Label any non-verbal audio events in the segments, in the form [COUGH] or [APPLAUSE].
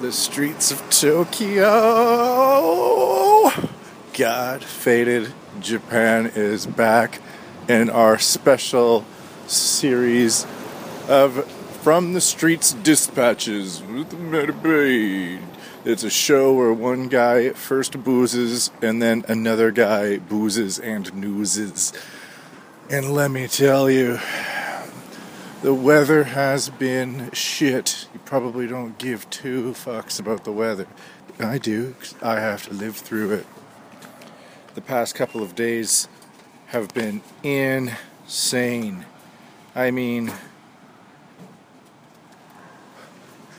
The streets of Tokyo. Got Faded Japan is back in our special series of From the Streets Dispatches with Metabade. It's a show where one guy first boozes and then another guy boozes and noozes. And let me tell you, the weather has been shit. You probably don't give two fucks about the weather. I do, I have to live through it. The past couple of days have been insane. I mean,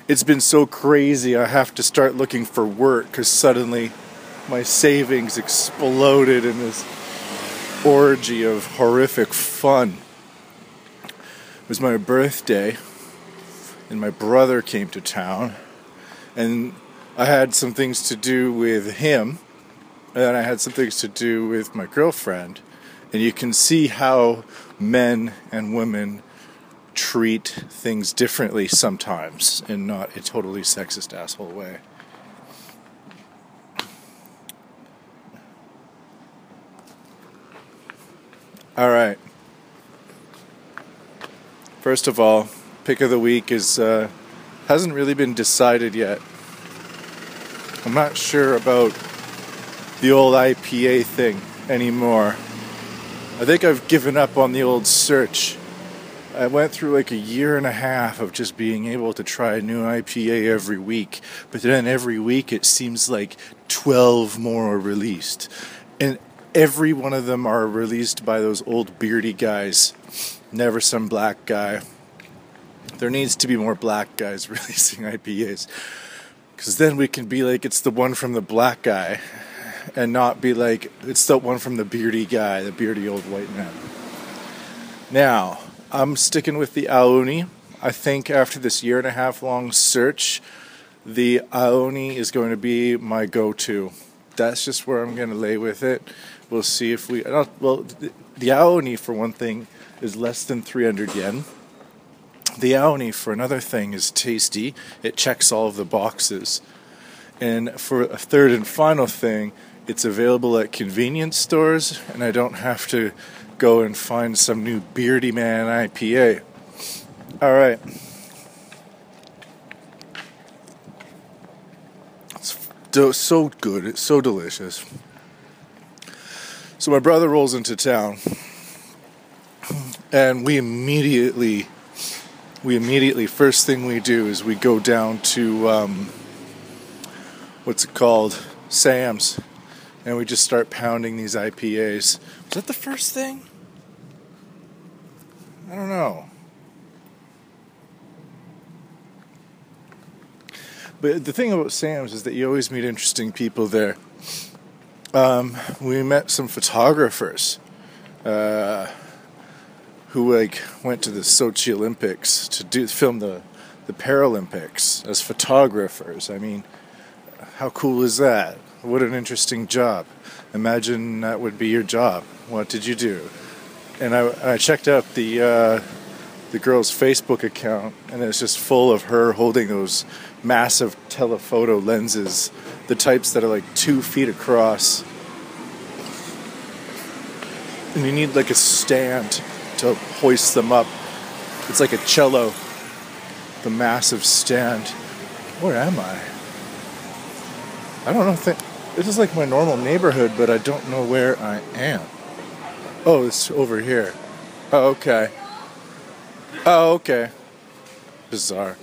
it's been so crazy I have to start looking for work because suddenly my savings exploded in this orgy of horrific fun. It was my birthday, and my brother came to town, and I had some things to do with him, and I had some things to do with my girlfriend, and you can see how men and women treat things differently sometimes in not a totally sexist asshole way. All right. First of all, pick of the week is uh, hasn't really been decided yet. I'm not sure about the old IPA thing anymore. I think I've given up on the old search. I went through like a year and a half of just being able to try a new IPA every week, but then every week it seems like 12 more are released. And every one of them are released by those old beardy guys, never some black guy. There needs to be more black guys [LAUGHS] releasing IPAs. Because then we can be like, it's the one from the black guy, and not be like, it's the one from the beardy guy, the beardy old white man. Now, I'm sticking with the Aoni. I think after this year and a half long search, the Aoni is going to be my go to. That's just where I'm going to lay with it. We'll see if we. Well, the Aoni, for one thing, is less than 300 yen. The Aoni, for another thing, is tasty. It checks all of the boxes. And for a third and final thing, it's available at convenience stores, and I don't have to go and find some new Beardy Man IPA. All right. It's so good. It's so delicious. So my brother rolls into town, and we immediately, we immediately, first thing we do is we go down to, um, what's it called, Sam's, and we just start pounding these IPAs. Was that the first thing? I don't know. But the thing about Sam's is that you always meet interesting people there. Um, we met some photographers uh, who like went to the Sochi Olympics to do film the the Paralympics as photographers. I mean, how cool is that? What an interesting job. Imagine that would be your job. What did you do? And I, I checked out the uh, the girl's Facebook account, and it's just full of her holding those massive telephoto lenses, the types that are like two feet across. And you need like a stand to hoist them up. It's like a cello, the massive stand. Where am I? I don't know. Th- this is like my normal neighborhood, but I don't know where I am. Oh, it's over here. Oh, okay. Oh, okay. Bizarre.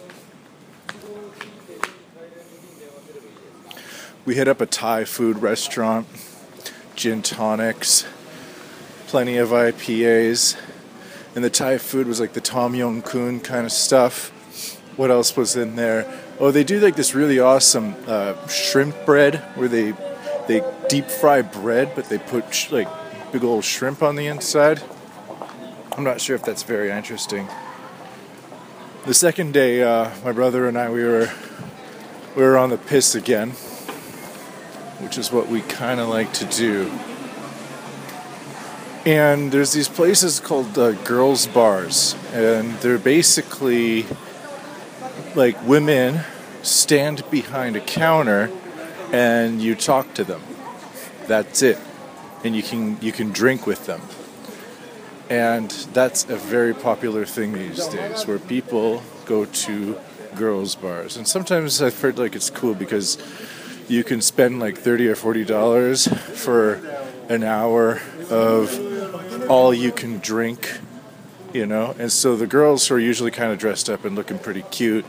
We hit up a Thai food restaurant, gin tonics, plenty of IPAs, and the Thai food was like the Tom Yum Kun kind of stuff. What else was in there? Oh, they do like this really awesome uh, shrimp bread where they they deep fry bread, but they put sh- like big old shrimp on the inside. I'm not sure if that's very interesting. The second day, uh, my brother and I we were we were on the piss again, which is what we kind of like to do. And there's these places called uh, girls' bars, and they're basically like women stand behind a counter and you talk to them. That's it. And you can you can drink with them. And that's a very popular thing these days where people go to girls bars. And sometimes I've heard like it's cool because you can spend like 30 or 40 dollars for an hour of all you can drink, you know. And so the girls who are usually kind of dressed up and looking pretty cute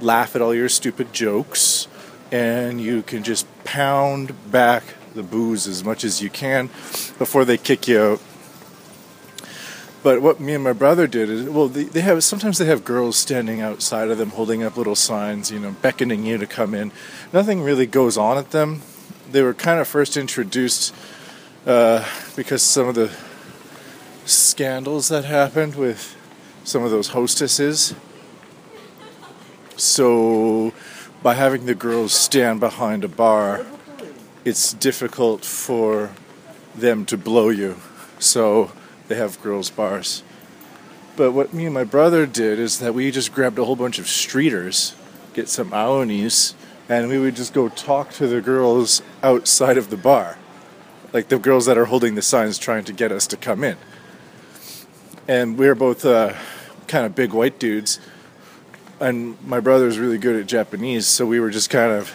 laugh at all your stupid jokes and you can just pound back the booze as much as you can before they kick you out. But what me and my brother did is, well, they, they have sometimes they have girls standing outside of them holding up little signs, you know, beckoning you to come in. Nothing really goes on at them. They were kind of first introduced uh, because some of the scandals that happened with some of those hostesses. So, by having the girls stand behind a bar, it's difficult for them to blow you. So, they have girls' bars. But what me and my brother did is that we just grabbed a whole bunch of streeters, get some aonis, and we would just go talk to the girls outside of the bar. Like the girls that are holding the signs trying to get us to come in. And we were both uh, kind of big white dudes. And my brother's really good at Japanese, so we were just kind of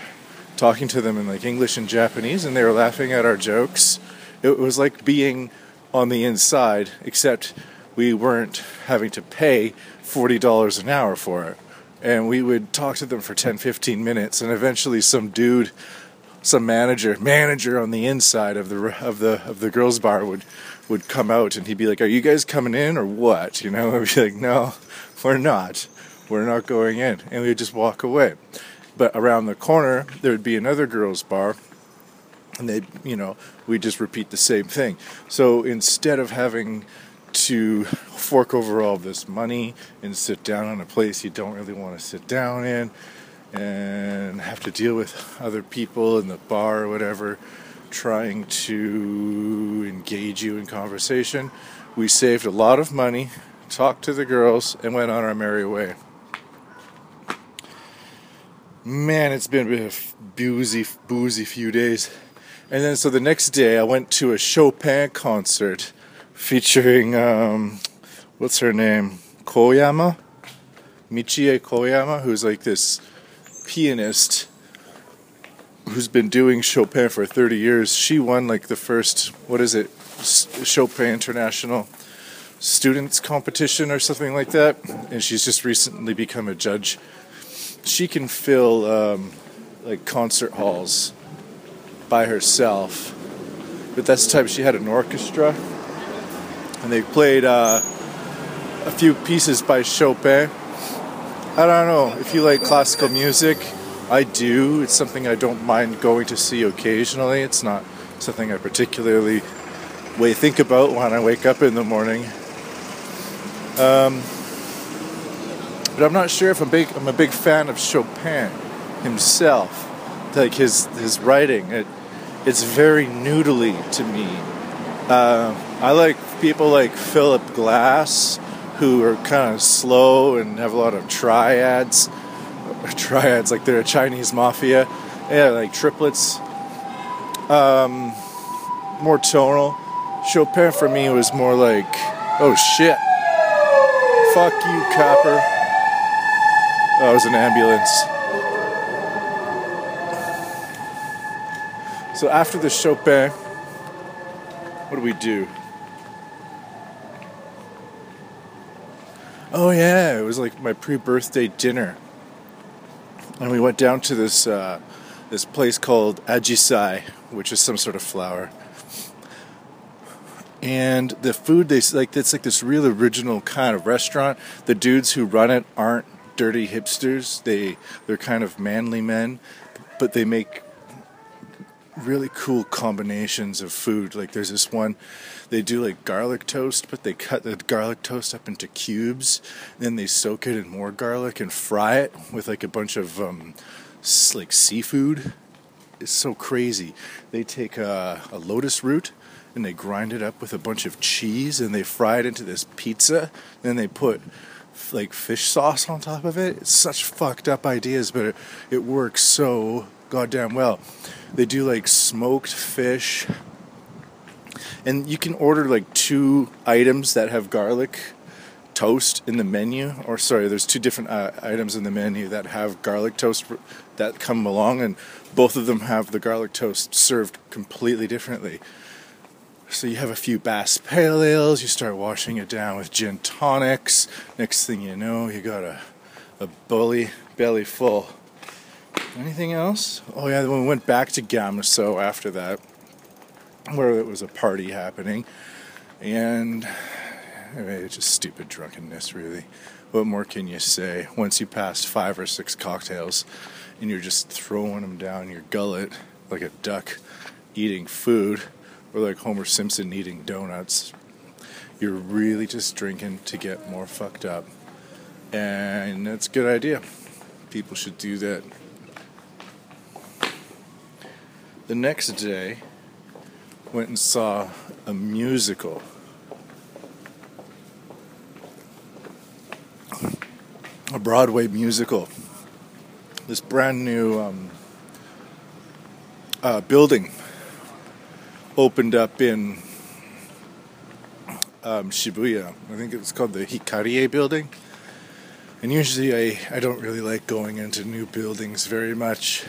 talking to them in like English and Japanese, and they were laughing at our jokes. It was like being on the inside, except we weren't having to pay $40 an hour for it. And we would talk to them for 10, 15 minutes, and eventually some dude, some manager, manager on the inside of the of the of the girls' bar would would come out, and he'd be like, "Are you guys coming in or what?" You know, [LAUGHS] I'd be like, "No, we're not. We're not going in," and we'd just walk away. But around the corner, there would be another girls' bar, and they you know we just repeat the same thing so instead of having to fork over all this money and sit down in a place you don't really want to sit down in and have to deal with other people in the bar or whatever trying to engage you in conversation. We saved a lot of money talked to the girls and went on our merry way. Man it's been a boozy boozy few days. And then so the next day, I went to a Chopin concert featuring um, what's her name, Koyama, Michie Koyama, who's like this pianist who's been doing Chopin for 30 years. She won like the first what is it, Chopin International Students Competition or something like that, and she's just recently become a judge. She can fill um, like concert halls by herself. But that's the time she had an orchestra, and they played uh, a few pieces by Chopin. I don't know if you like classical music. I do. It's something I don't mind going to see occasionally. It's not something I particularly way think about when I wake up in the morning. Um, but I'm not sure if I'm big. I'm a big fan of Chopin himself, like his his writing. It, it's very noodly to me. Uh, I like people like Philip Glass, who are kind of slow and have a lot of triads. [LAUGHS] Triads, like they're a Chinese mafia. Yeah, like triplets. Um, more tonal. Chopin for me was more like, oh shit. Fuck you, copper. Oh, it was an ambulance. So after the Chopin, what do we do? Oh yeah, it was like my pre-birthday dinner, and we went down to this uh, this place called Ajisai, which is some sort of flower. And the food they like it's like this real original kind of restaurant. The dudes who run it aren't dirty hipsters. They they're kind of manly men, but they make really cool combinations of food. Like there's this one, they do like garlic toast, but they cut the garlic toast up into cubes, then they soak it in more garlic and fry it with like a bunch of um, like seafood. It's so crazy. They take a, a lotus root and they grind it up with a bunch of cheese and they fry it into this pizza. Then they put like fish sauce on top of it. It's such fucked up ideas, but it, it works so goddamn well. They do like smoked fish, and you can order like two items that have garlic toast in the menu. Or sorry, there's two different uh, items in the menu that have garlic toast that come along, and both of them have the garlic toast served completely differently. So you have a few Bass Pale Ales, you start washing it down with gin tonics. Next thing you know, you got a, a bully belly full. Anything else? Oh yeah, we went back to Gamuso after that, where it was a party happening, and I mean, it's just stupid drunkenness, really. What more can you say? Once you pass five or six cocktails, and you're just throwing them down your gullet like a duck eating food or like Homer Simpson eating donuts. You're really just drinking to get more fucked up. And that's a good idea. People should do that. The next day, went and saw a musical. A Broadway musical. This brand new um, uh, building opened up in um, Shibuya. I think it's called the Hikarie building. And usually I, I don't really like going into new buildings very much.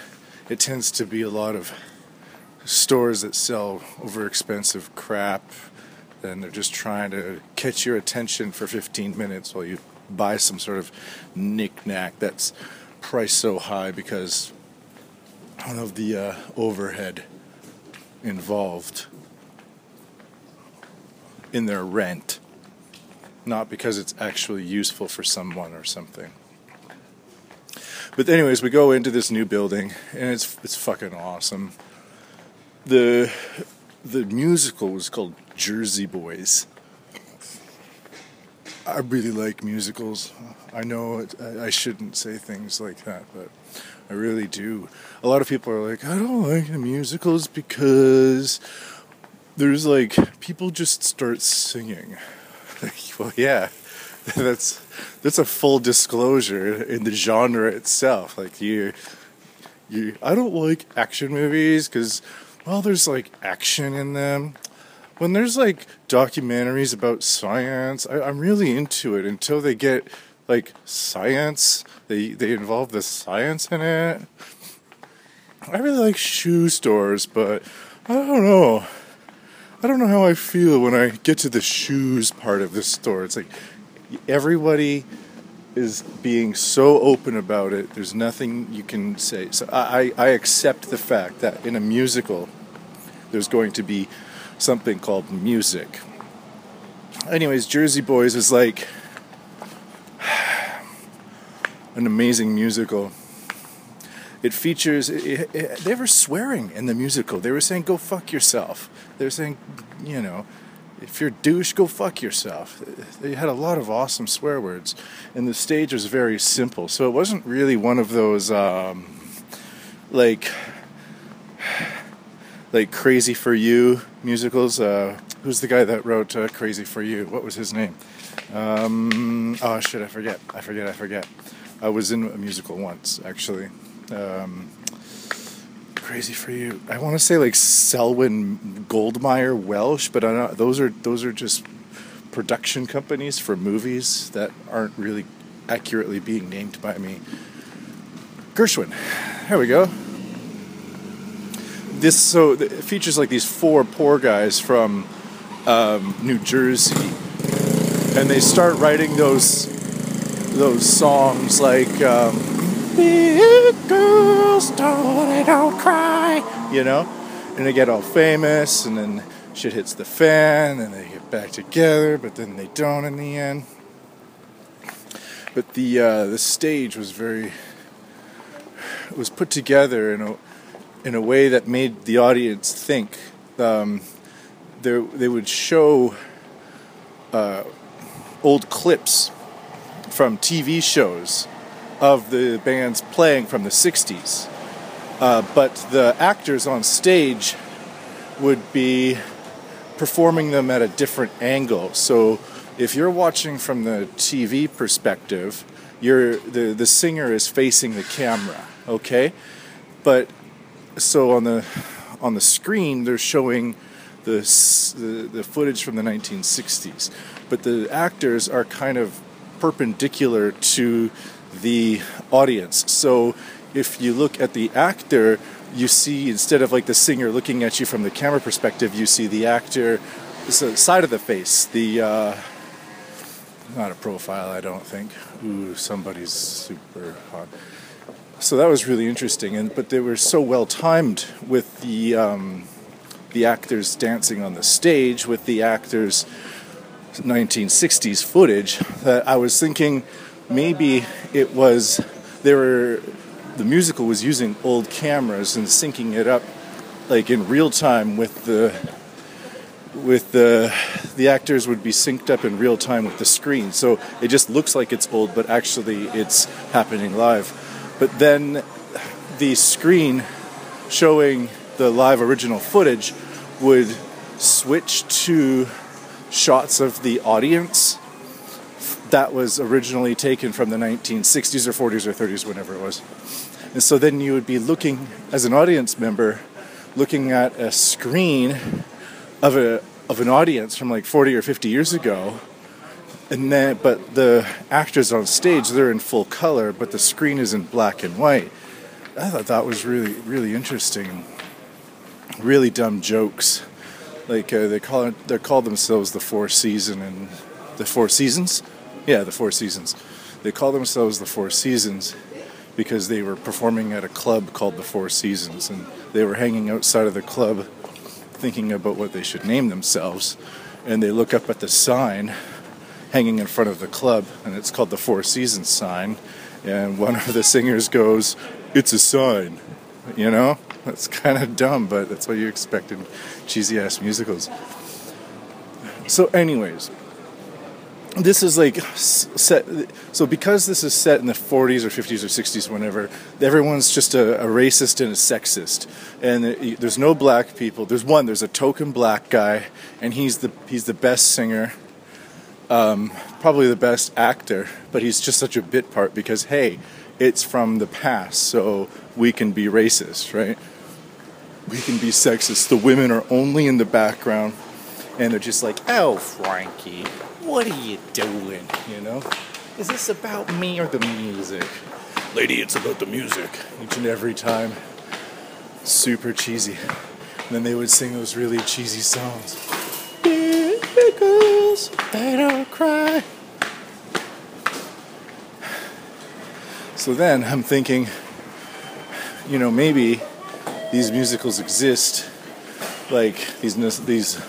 It tends to be a lot of stores that sell over expensive crap and they're just trying to catch your attention for 15 minutes while you buy some sort of knickknack that's priced so high because of the uh, overhead involved in their rent, not because it's actually useful for someone or something. But anyways, we go into this new building and it's it's fucking awesome. The the musical was called Jersey Boys. I really like musicals. I know it, I shouldn't say things like that, but I really do. A lot of people are like, I don't like the musicals because there's like people just start singing. [LAUGHS] well, yeah, [LAUGHS] that's that's a full disclosure in the genre itself. Like you, you, I don't like action movies because, well, there's like action in them. When there's like documentaries about science, I, I'm really into it until they get like science. They they involve the science in it. I really like shoe stores, but I don't know. I don't know how I feel when I get to the shoes part of this store. It's like everybody is being so open about it. There's nothing you can say. So I, I accept the fact that in a musical, there's going to be something called music. Anyways, Jersey Boys is like [SIGHS] an amazing musical. It features, it, it, they were swearing in the musical. They were saying, go fuck yourself. They were saying, you know, if you're a douche, go fuck yourself. They had a lot of awesome swear words. And the stage was very simple. So it wasn't really one of those, um, like, like Crazy for You musicals. Uh, who's the guy that wrote uh, Crazy for You? What was his name? Um, oh shit, I forget. I forget. I forget. I was in a musical once, actually. Um, crazy for you. I want to say like Selwyn Goldmeyer Welsh, but those are those are just production companies for movies that aren't really accurately being named by me. Gershwin. There we go. This so it features like these four poor guys from um, New Jersey, and they start writing those those songs like um, "Big Girls Don't Don't Cry," you know, and they get all famous, and then shit hits the fan, and they get back together, but then they don't in the end. But the uh, the stage was very was put together in a in a way that made the audience think. Um, there, they would show uh, old clips from TV shows of the bands playing from the 60s. Uh, but the actors on stage would be performing them at a different angle. So if you're watching from the TV perspective, you're the the singer is facing the camera, okay? But so on the on the screen they're showing the, the, the footage from the 1960s, but the actors are kind of perpendicular to the audience. So if you look at the actor, you see instead of like the singer looking at you from the camera perspective, you see the actor side of the face. The uh, not a profile, I don't think. Ooh, somebody's super hot. So that was really interesting, and but they were so well timed with the um, the actors dancing on the stage with the actors 1960s footage that I was thinking maybe it was they were the musical was using old cameras and syncing it up like in real time with the with the the actors would be synced up in real time with the screen. So it just looks like it's old but actually it's happening live. But then the screen showing the live original footage would switch to shots of the audience that was originally taken from the 1960s or 40s or 30s, whenever it was. And so then you would be looking, as an audience member, looking at a screen of a of an audience from like 40 or 50 years ago. And then but the actors on stage they're in full color but the screen is in black and white. I thought that was really really interesting. Really dumb jokes. Like uh, they call they call themselves the four season and the four seasons yeah the four seasons they call themselves the four seasons because they were performing at a club called the four seasons and they were hanging outside of the club thinking about what they should name themselves and they look up at the sign hanging in front of the club and it's called the four seasons sign and one of the singers goes it's a sign you know that's kind of dumb, but that's what you expect in cheesy ass musicals. So, anyways, this is like set. So, because this is set in the 40s or 50s or 60s, whenever everyone's just a, a racist and a sexist, and there's no black people. There's one. There's a token black guy, and he's the he's the best singer. Um, probably the best actor, but he's just such a bit part because hey, it's from the past, so we can be racist, right? we can be sexist. The women are only in the background and they're just like, oh, Frankie, what are you doing? You know? Is this about me or the music? Lady, it's about the music. Each and every time. Super cheesy. And then they would sing those really cheesy songs. Girls, they don't cry. So then I'm thinking, you know, maybe these musicals exist, like these these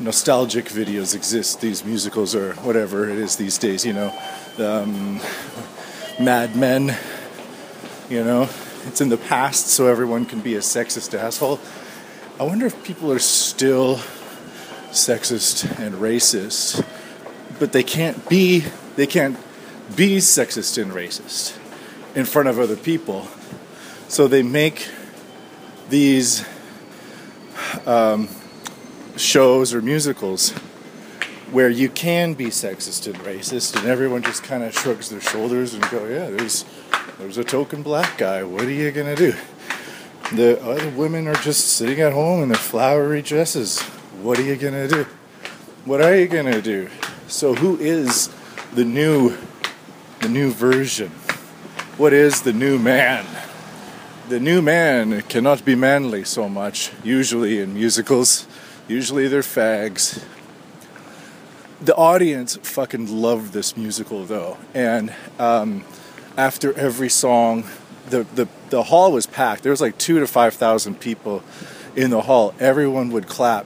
nostalgic videos exist. These musicals or whatever it is these days, you know, um, Mad Men. You know, it's in the past, so everyone can be a sexist asshole. I wonder if people are still sexist and racist, but they can't be they can't be sexist and racist in front of other people. So they make these um, shows or musicals where you can be sexist and racist, and everyone just kind of shrugs their shoulders and go, "Yeah, there's there's a token black guy. What are you gonna do?" The other women are just sitting at home in their flowery dresses. What are you gonna do? What are you gonna do? So, who is the new the new version? What is the new man? the new man cannot be manly so much, usually in musicals. Usually they're fags. The audience fucking loved this musical though. And um, after every song, the, the, the hall was packed. There was like two to 5,000 people in the hall. Everyone would clap.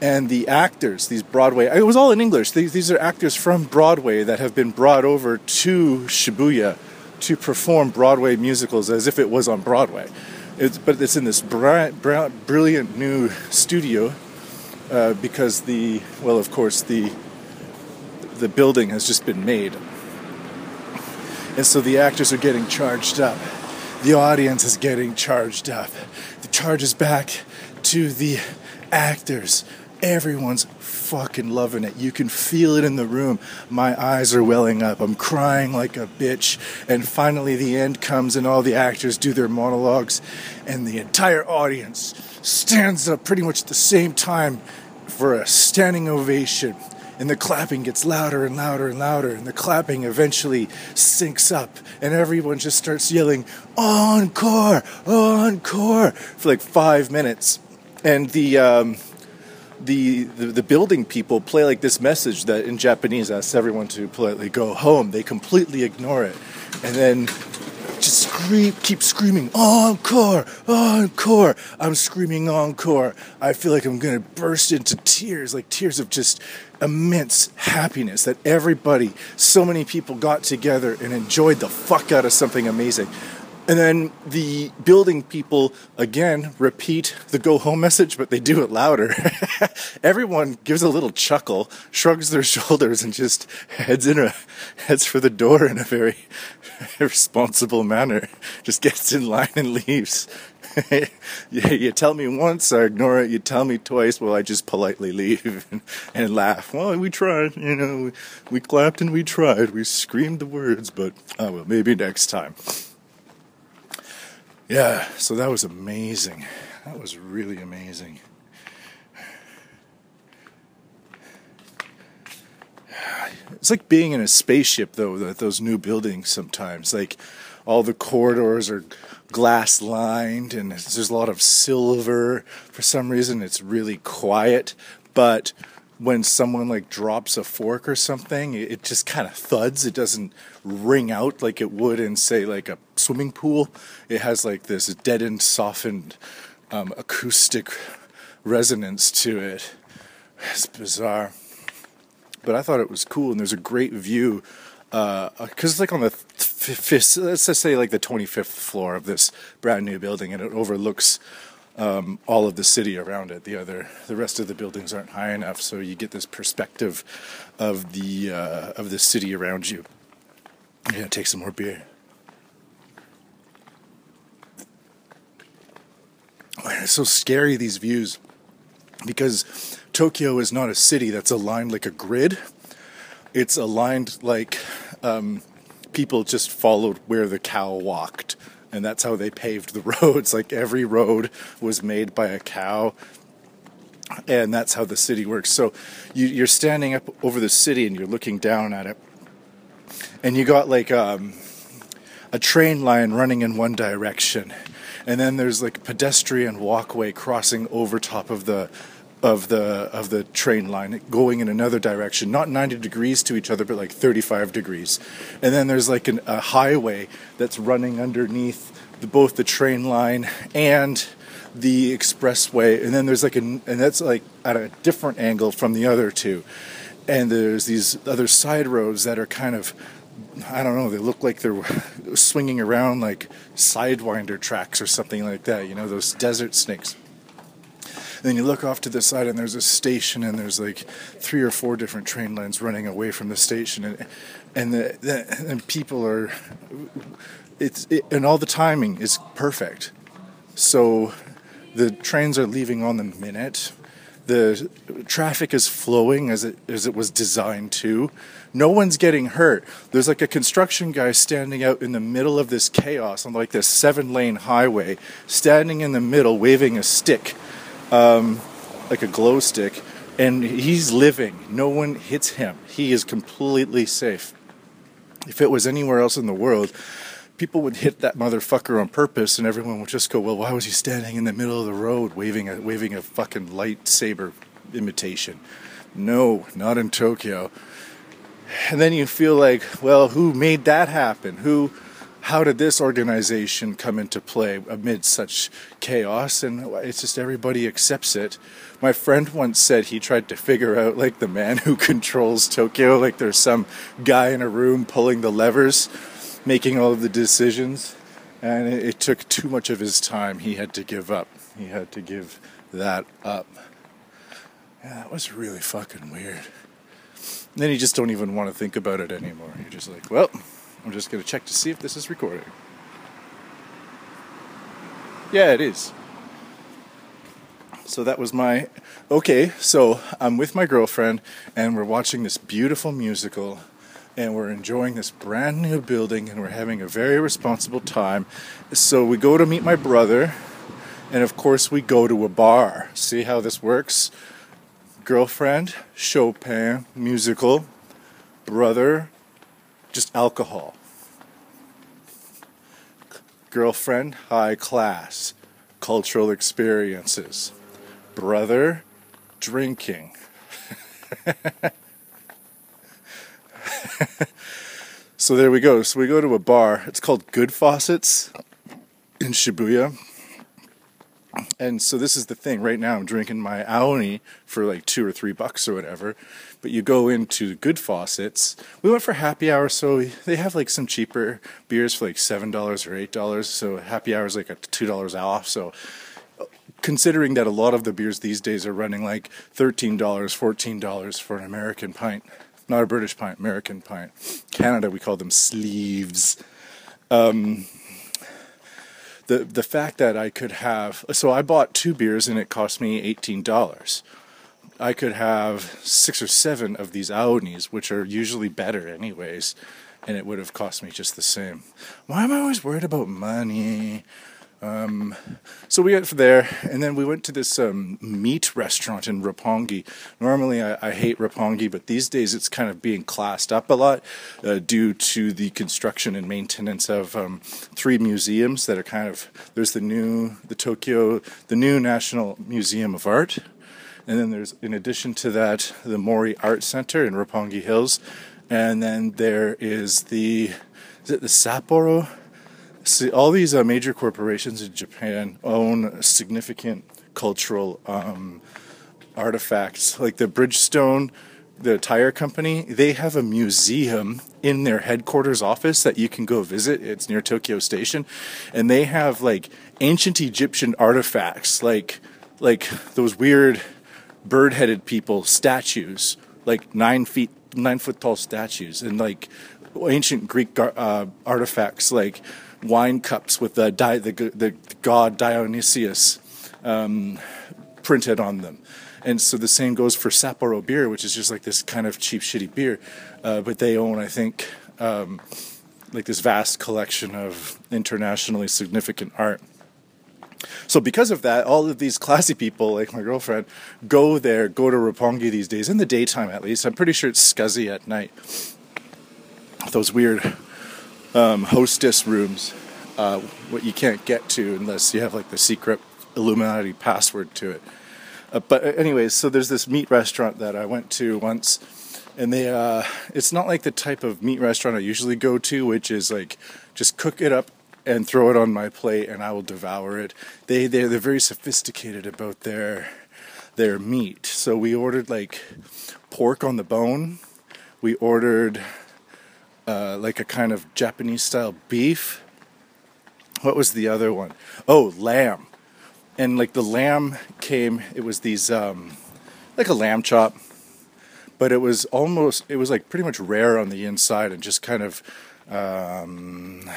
And the actors, these Broadway, it was all in English. These, these are actors from Broadway that have been brought over to Shibuya to perform Broadway musicals as if it was on Broadway. It's, but it's in this bright, bright, brilliant new studio uh, because the well, of course, the the building has just been made, and so the actors are getting charged up. The audience is getting charged up. The charge is back to the actors everyone's fucking loving it. You can feel it in the room. My eyes are welling up. I'm crying like a bitch. And finally, the end comes, and all the actors do their monologues, and the entire audience stands up pretty much at the same time for a standing ovation and the clapping gets louder and louder and louder, and the clapping eventually syncs up, and everyone just starts yelling, Encore! Encore! for like five minutes. And the, um, the, the, the building people play like this message that in Japanese asks everyone to politely go home. They completely ignore it. And then just scream, keep screaming, encore, encore. I'm screaming encore. I feel like I'm gonna burst into tears, like tears of just immense happiness that everybody, so many people got together and enjoyed the fuck out of something amazing. And then the building people again repeat the go home message, but they do it louder. [LAUGHS] Everyone gives a little chuckle, shrugs their [LAUGHS] shoulders, and just heads in a heads for the door in a very [LAUGHS] responsible manner. Just gets in line and leaves. you, tell me once, I ignore it. You tell me twice, well, I just politely leave and, and laugh. Well, we tried, you know, we, we clapped and we tried. We screamed the words, but oh well, maybe next time. Yeah, so that was amazing. That was really amazing. It's like being in a spaceship, though, those new buildings sometimes. Like, all the corridors are glass lined and there's a lot of silver. For some reason, it's really quiet, but when someone like drops a fork or something, it just kind of thuds. It doesn't ring out like it would in, say, like a swimming pool. It has like this deadened, softened um, acoustic resonance to it. It's bizarre. But I thought it was cool, and there's a great view because uh, it's like on the fifth, let's just say like the 25th floor of this brand new building, and it overlooks um, all of the city around it. The other, the rest of the buildings aren't high enough, so you get this perspective of the uh, of the city around you. Yeah, take some more beer. it's so scary these views because Tokyo is not a city that's aligned like a grid. It's aligned like um, people just followed where the cow walked, and that's how they paved the [LAUGHS] roads. Like every road was made by a cow, and that's how the city works. So you, are standing up over the city and you're looking down at it, and you got like um, a train line running in one direction, and then there's like a pedestrian walkway crossing over top of the of the of the train line going in another direction not 90 degrees to each other but like 35 degrees. And then there's like an, a highway that's running underneath the, both the train line and the expressway. And then there's like an and that's like at a different angle from the other two. And there's these other side roads that are kind of I don't know, they look like they're [LAUGHS] swinging around like sidewinder tracks or something like that, you know, those desert snakes. Then you look off to the side and there's a station and there's like three or four different train lines running away from the station and and the, the and people are it's it, and all the timing is perfect. So the trains are leaving on the minute the traffic is flowing as it as it was designed to. No one's getting hurt. There's like a construction guy standing out in the middle of this chaos on like this seven lane highway, standing in the middle, waving a stick, um, like a glow stick, and he's living. No one hits him. He is completely safe. If it was anywhere else in the world, people would hit that motherfucker on purpose, and everyone would just go, "Well, why was he standing in the middle of the road waving a waving a fucking lightsaber imitation?" No, not in Tokyo. And then you feel like, well, who made that happen? Who, how did this organization come into play amid such chaos? And it's just everybody accepts it. My friend once said he tried to figure out like the man who [LAUGHS] controls Tokyo, like there's some guy in a room pulling the levers making all of the decisions, and it, it took too much of his time. He had to give up. He had to give that up. Yeah, that was really fucking weird. And then you just don't even want to think about it anymore. You're just like, well, I'm just going to check to see if this is recording. Yeah, it is. So that was my. Okay, so I'm with my girlfriend and we're watching this beautiful musical and we're enjoying this brand new building and we're having a very responsible time. So we go to meet my brother and of course we go to a bar. See how this works? Girlfriend, Chopin, musical, brother, just alcohol. Girlfriend, high class, cultural experiences. Brother, drinking. [LAUGHS] so there we go. So we go to a bar. It's called Good Faucets in Shibuya. And so this is the thing. Right now, I'm drinking my Aoni for like two or three bucks or whatever. But you go into Good Faucets. We went for happy hour, so they have like some cheaper beers for like seven dollars or eight dollars. So happy hour is like a two dollars off. So considering that a lot of the beers these days are running like thirteen dollars, fourteen dollars for an American pint, not a British pint, American pint. Canada, we call them sleeves. Um, the the fact that I could have so I bought two beers and it cost me eighteen dollars. I could have six or seven of these Aonis, which are usually better anyways, and it would have cost me just the same. Why am I always worried about money? Um, so we went there, and then we went to this um, meat restaurant in Roppongi. Normally, I, I, hate Roppongi, but these days it's kind of being classed up a lot uh, due to the construction and maintenance of um, three museums that are kind of. There's the new, the Tokyo, the new National Museum of Art, and then there's, in addition to that, the Mori Art Center in Roppongi Hills, and then there is the, is it the Sapporo? see, all these uh, major corporations in Japan own significant cultural um, artifacts, like the Bridgestone, the tire company. They have a museum in their headquarters office that you can go visit. It's near Tokyo Station, and they have like ancient Egyptian artifacts, like like those weird bird-headed people statues, like nine feet, nine foot tall statues, and like ancient Greek uh, artifacts, like wine cups with the, Di- the, the god Dionysius um, printed on them. And so the same goes for Sapporo beer, which is just like this kind of cheap, shitty beer. Uh, but they own, I think, um, like this vast collection of internationally significant art. So because of that, all of these [LAUGHS] classy people, like my girlfriend, go there, go to Roppongi these days, in the daytime at least. I'm pretty sure it's scuzzy at night. Those weird um, hostess rooms, uh, what you can't get to unless you have like the secret Illuminati password to it. Uh, but uh, anyways, so there's this meat restaurant that I went to once, and they uh, it's not like the type of meat restaurant I usually go to, which is like just cook it up and throw it on my plate and I will devour it. They they they're very sophisticated about their their meat. So we ordered like pork on the bone. We ordered uh, like a kind of Japanese style beef. What was the other one? Oh, lamb. And like the lamb came, it was these, um, like a lamb chop, but it was almost, it was like pretty much rare on the inside and just kind of um,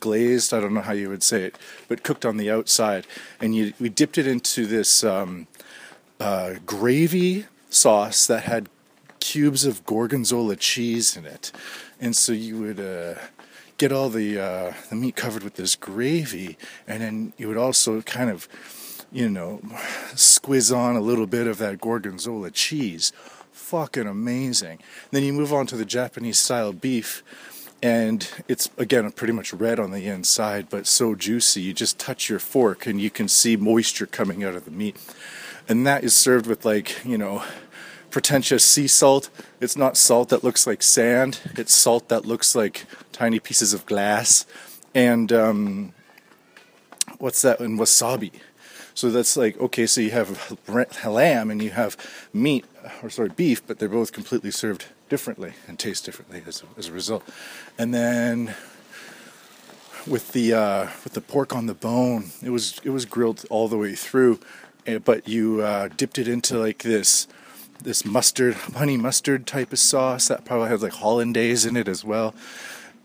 glazed. I don't know how you would say it, but cooked on the outside. And you, we dipped it into this um, uh, gravy sauce that had cubes of gorgonzola cheese in it and so you would uh, get all the uh, the meat covered with this gravy, and then you would also kind of, you know, squiz on a little bit of that gorgonzola cheese. Fucking amazing. Then you move on to the Japanese style beef, and it's again pretty much red on the inside, but so juicy. You just touch your fork and you can see moisture coming out of the meat, and that is served with like you know pretentious sea salt. It's not salt that looks like sand. It's salt that looks like tiny pieces of glass. And um, what's that? And wasabi. So that's like okay. So you have lamb and you have meat, or sorry, beef, but they're both completely served differently and taste differently as a, as a result. And then with the uh, with the pork on the bone, it was it was grilled all the way through, eh, but you uh, dipped it into like this this mustard, honey mustard type of sauce that probably has like hollandaise in it as well.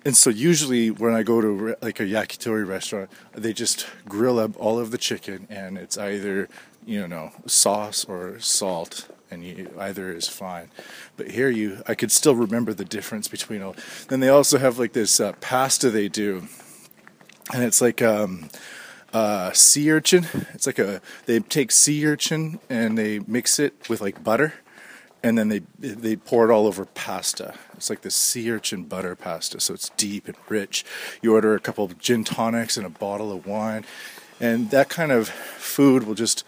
and so usually when I go to re- like a yakitori restaurant, they just grill up all of the chicken, and it's either you know sauce or salt, and you, either is fine. But here you, I could still remember the difference between all. Then they also have like this uh, pasta they do, and it's like um, uh, sea urchin. It's like a they take sea urchin and they mix it with like butter and then they they pour it all over pasta. It's like the sea urchin butter pasta, so it's deep and rich. You order a couple of gin tonics and a bottle of wine, and that kind of food will just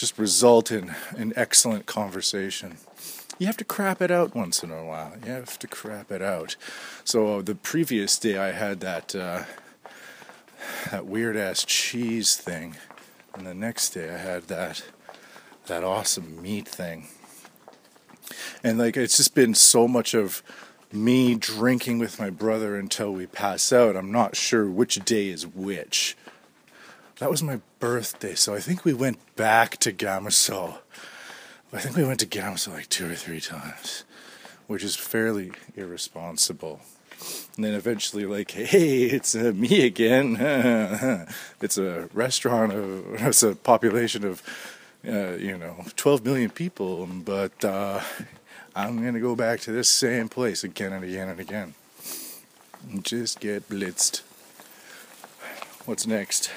just result in an excellent conversation. You have to crap it out once in a while. You have to crap it out. So the previous day I had that uh, that weird ass cheese thing, and the next day I had that that awesome meat thing and like it's just been so much of me drinking with my brother until we pass out. I'm not sure which day is which. That was my birthday, so I think we went back to Gamuso. I think we went to Gamuso like two or three times, which is fairly irresponsible. And then eventually, like, [LAUGHS] hey, it's uh, me again. [LAUGHS] it's a restaurant of, [LAUGHS] it's a population of, uh, you know, 12 million people, but uh, I'm going to go back to this same place again and again and again. And just get blitzed. What's next?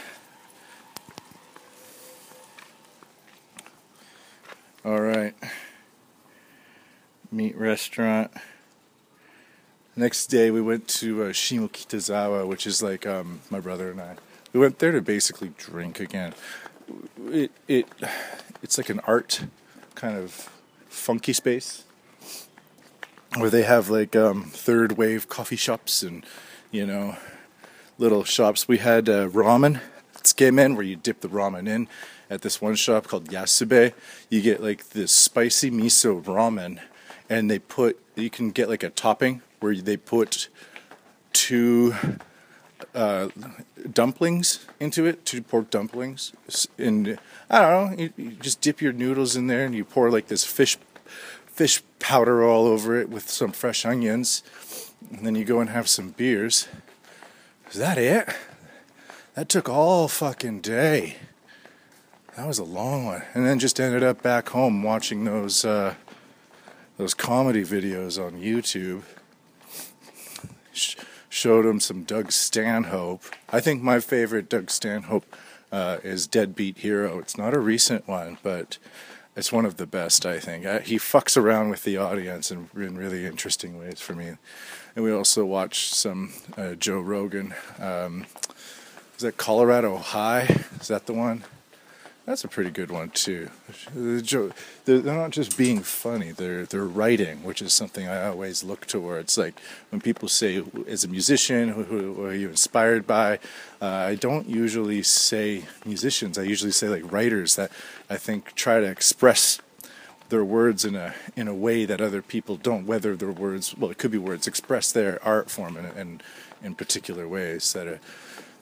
All right. Meat restaurant. Next day we went to uh, Shimokitazawa, which is like um, my brother and I. We went there to basically drink again. It it it's like an art kind of funky space where they have like um, third wave coffee shops and you know little shops. We had uh, ramen tsukemen where you dip the ramen in. At this one shop called Yasube, you get like this spicy miso ramen, and they put you can get like a topping where they put two uh, dumplings into it, two pork dumplings, and I don't know. You, you just dip your noodles in there, and you pour like this fish fish powder all over it with some fresh onions, and then you go and have some beers. Is that it? That took all fucking day. That was a long one, and then just ended up back home watching those uh, those comedy videos on YouTube. Sh- showed him some Doug Stanhope. I think my favorite Doug Stanhope uh, is Deadbeat Hero. It's not a recent one, but it's one of the best, I think. Uh, he fucks around with the audience in, in really interesting ways for me. And we also watched some uh, Joe Rogan. Um, is that Colorado High? Is that the one? That's a pretty good one too. They're not just being funny; they're they're writing, which is something I always look towards. Like when people say, "As a musician, who, who are you inspired by?" Uh, I don't usually say musicians. I usually say like writers that I think try to express their words in a in a way that other people don't. Whether their words, well, it could be words, express their art form in in, in particular ways that. Are,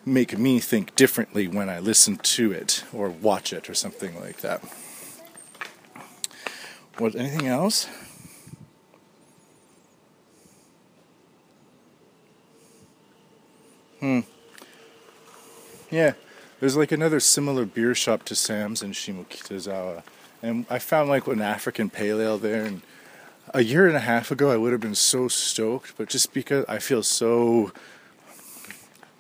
make me think differently when I listen to it or watch it or something like that. What anything else? Hmm. Yeah, there's like another similar beer shop to Sam's in Shimokitazawa. And I found like an African pale ale there and a year and a half ago I would have been so stoked, but just because I feel so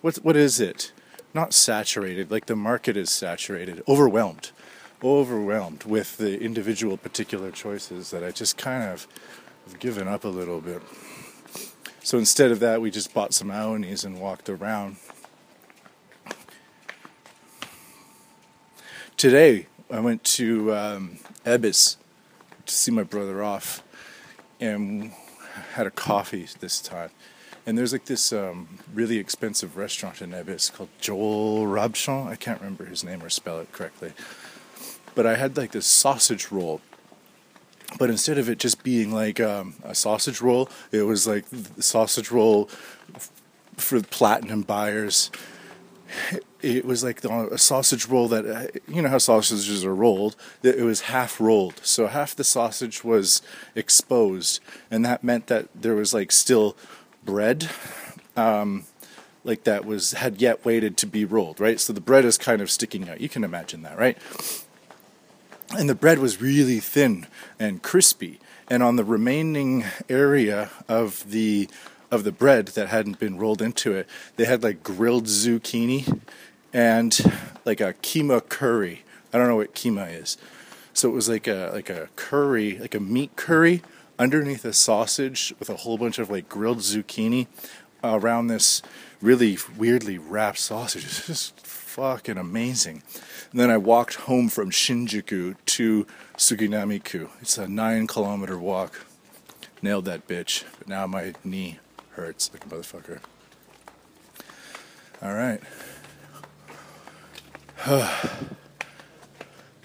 what what is it? Not saturated, like the market is saturated, overwhelmed, overwhelmed with the individual particular choices that I just kind of have given up a little bit. So instead of that, we just bought some Aonis and walked around. Today, I went to um, to see my brother off and had a coffee this time. And there's like this um, really expensive restaurant in Ebisu called Joel Robuchon. I can't remember his name or spell it correctly. But I had like this sausage roll. But instead of it just being like um, a sausage roll, it was like the sausage roll for platinum buyers. It was like a sausage roll that, uh, you know how sausages are rolled, it was half rolled. So half the sausage was exposed. And that meant that there was like still bread um, like that was had yet waited to be rolled, right? So the bread is kind of sticking out. You can imagine that, right? And the bread was really thin and crispy. And on the remaining area of the of the bread that hadn't been rolled into it, they had like grilled zucchini and like a keema curry. I don't know what keema is. So it was like a like a curry, like a meat curry underneath a sausage with a whole bunch of like grilled zucchini around this really weirdly wrapped sausage. [LAUGHS] It's just fucking amazing. And then I walked home from Shinjuku to Suginami-ku. It's a nine kilometer walk. Nailed that bitch. But now my knee hurts like a motherfucker. All right. [SIGHS] I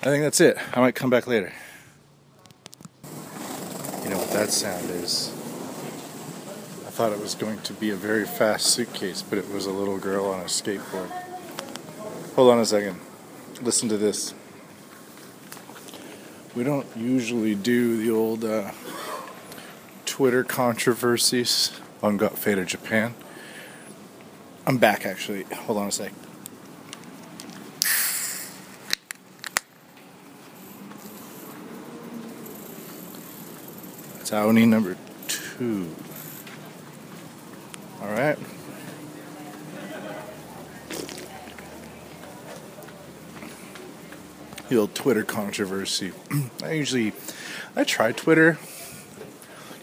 think that's it. I might come back later. You know what that sound is? I thought it was going to be a very fast suitcase, but it was a little girl on a skateboard. Hold on a second. Listen to this. We don't usually do the old uh, Twitter controversies on Got Faded Japan. I'm back actually. Hold on a sec. Aoni number two. All right. The old Twitter controversy. [CLEARS THROAT] I usually, I try Twitter.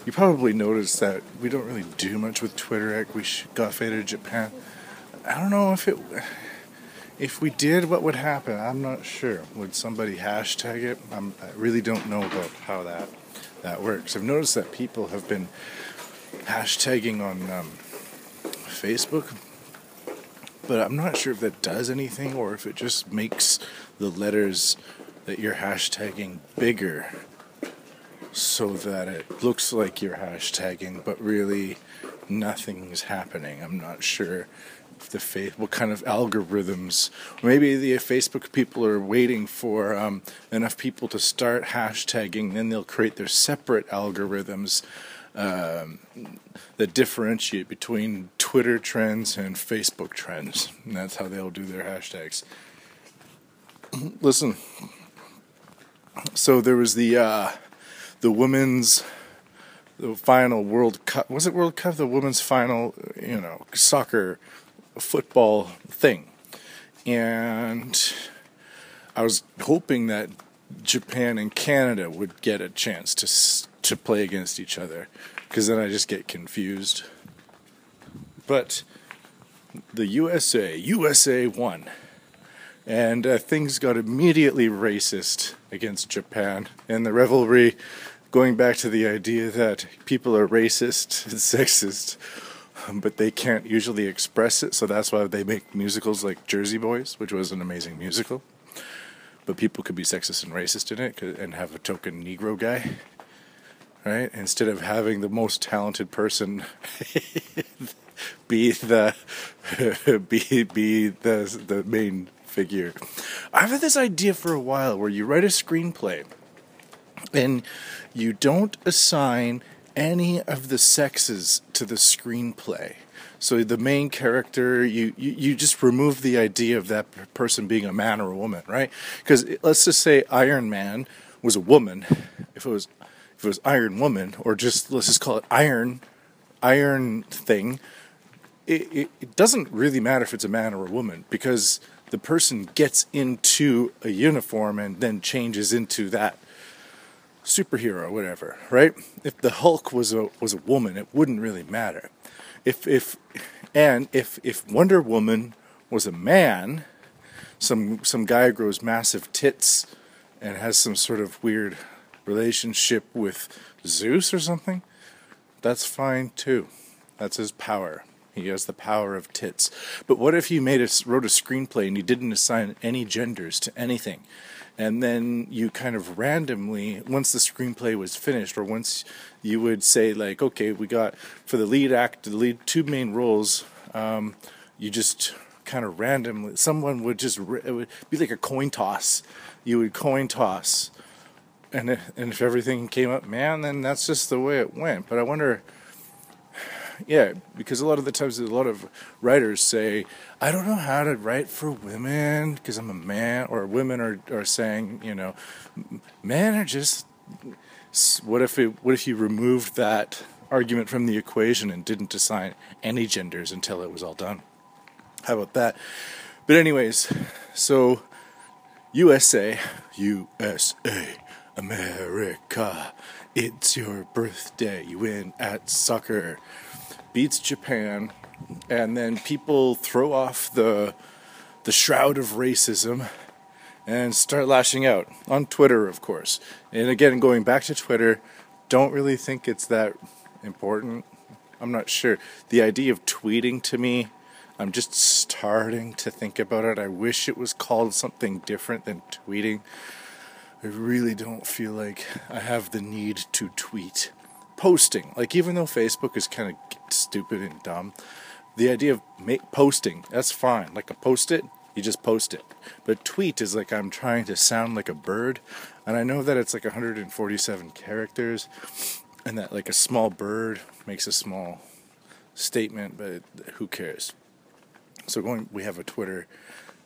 You probably noticed that we don't really do much with Twitter We Got Faded Japan. I don't know if it, if we did, what would happen? I'm not sure. Would somebody hashtag it? I'm, I really don't know about how that that works. I've noticed that people have been hashtagging on um, Facebook, but I'm not sure if that does anything or if it just makes the letters that you're hashtagging bigger so that it looks like you're hashtagging, but really nothing's happening. I'm not sure the fa- what kind of algorithms. Maybe the Facebook people are waiting for um, enough people to start hashtagging, then they'll create their separate algorithms um, that differentiate between Twitter trends and Facebook trends. And that's how they'll do their hashtags. Listen, so there was the uh, the women's the final World Cup. Was it World Cup? The women's final, you know, soccer football thing. And I was hoping that Japan and Canada would get a chance to to play against each other because then I just get confused. But the USA, USA won. And uh, things got immediately racist against Japan. And the revelry, going back to the idea that people are racist and [LAUGHS] sexist, [LAUGHS] but they can't usually express it, so that's why they make musicals like Jersey Boys, which was an amazing musical. But people could be sexist and racist in it and have a token Negro guy, right? Instead of having the most talented person [LAUGHS] be the [LAUGHS] be be the the main figure. I've had this idea for a while where you write a screenplay and you don't assign any of the sexes to the screenplay. So the main character, you, you, you just remove the idea of that person being a man or a woman, right? Because let's just say Iron Man was a woman. If it was if it was Iron Woman, or just let's just call it Iron Iron Thing, it, it, it doesn't really matter if it's a man or a woman because the person gets into a uniform and then changes into that superhero, whatever, right? If the Hulk was a was a woman, it wouldn't really matter. If if and if if Wonder Woman was a man, some some guy grows massive tits and has some sort of weird relationship with Zeus or something, that's fine too. That's his power. He has the power of tits. But what if you made a, wrote a screenplay and you didn't assign any genders to anything? And then you kind of randomly once the screenplay was finished or once you would say like okay we got for the lead act the lead two main roles um, you just kind of randomly someone would just it would be like a coin toss. You would coin toss. And if, and if everything came up man then that's just the way it went. But i wonder yeah, because a lot of the times a lot of writers say, I don't know how to write for women because I'm a man, or women are, are saying, you know, men are just. What if it? What if you removed that argument from the equation and didn't assign any genders until it was all done? How about that? But anyways, so USA, USA, America. It's your birthday. You win at soccer. Beats Japan, and then people throw off the the shroud of racism and start lashing out on Twitter, of course. And again, going back to Twitter, don't really think it's that important. I'm not sure. The idea of tweeting to me, I'm just starting to think about it. I wish it was called something different than tweeting. I really don't feel like I have the need to tweet. Posting, like even though Facebook is kind of stupid and dumb, the idea of make, posting, that's fine. Like a post it, you just post it. But tweet is like I'm trying to sound like a bird, and I know that it's like 147 characters, and that like a small bird makes a small statement, but who cares? So going, we have a Twitter,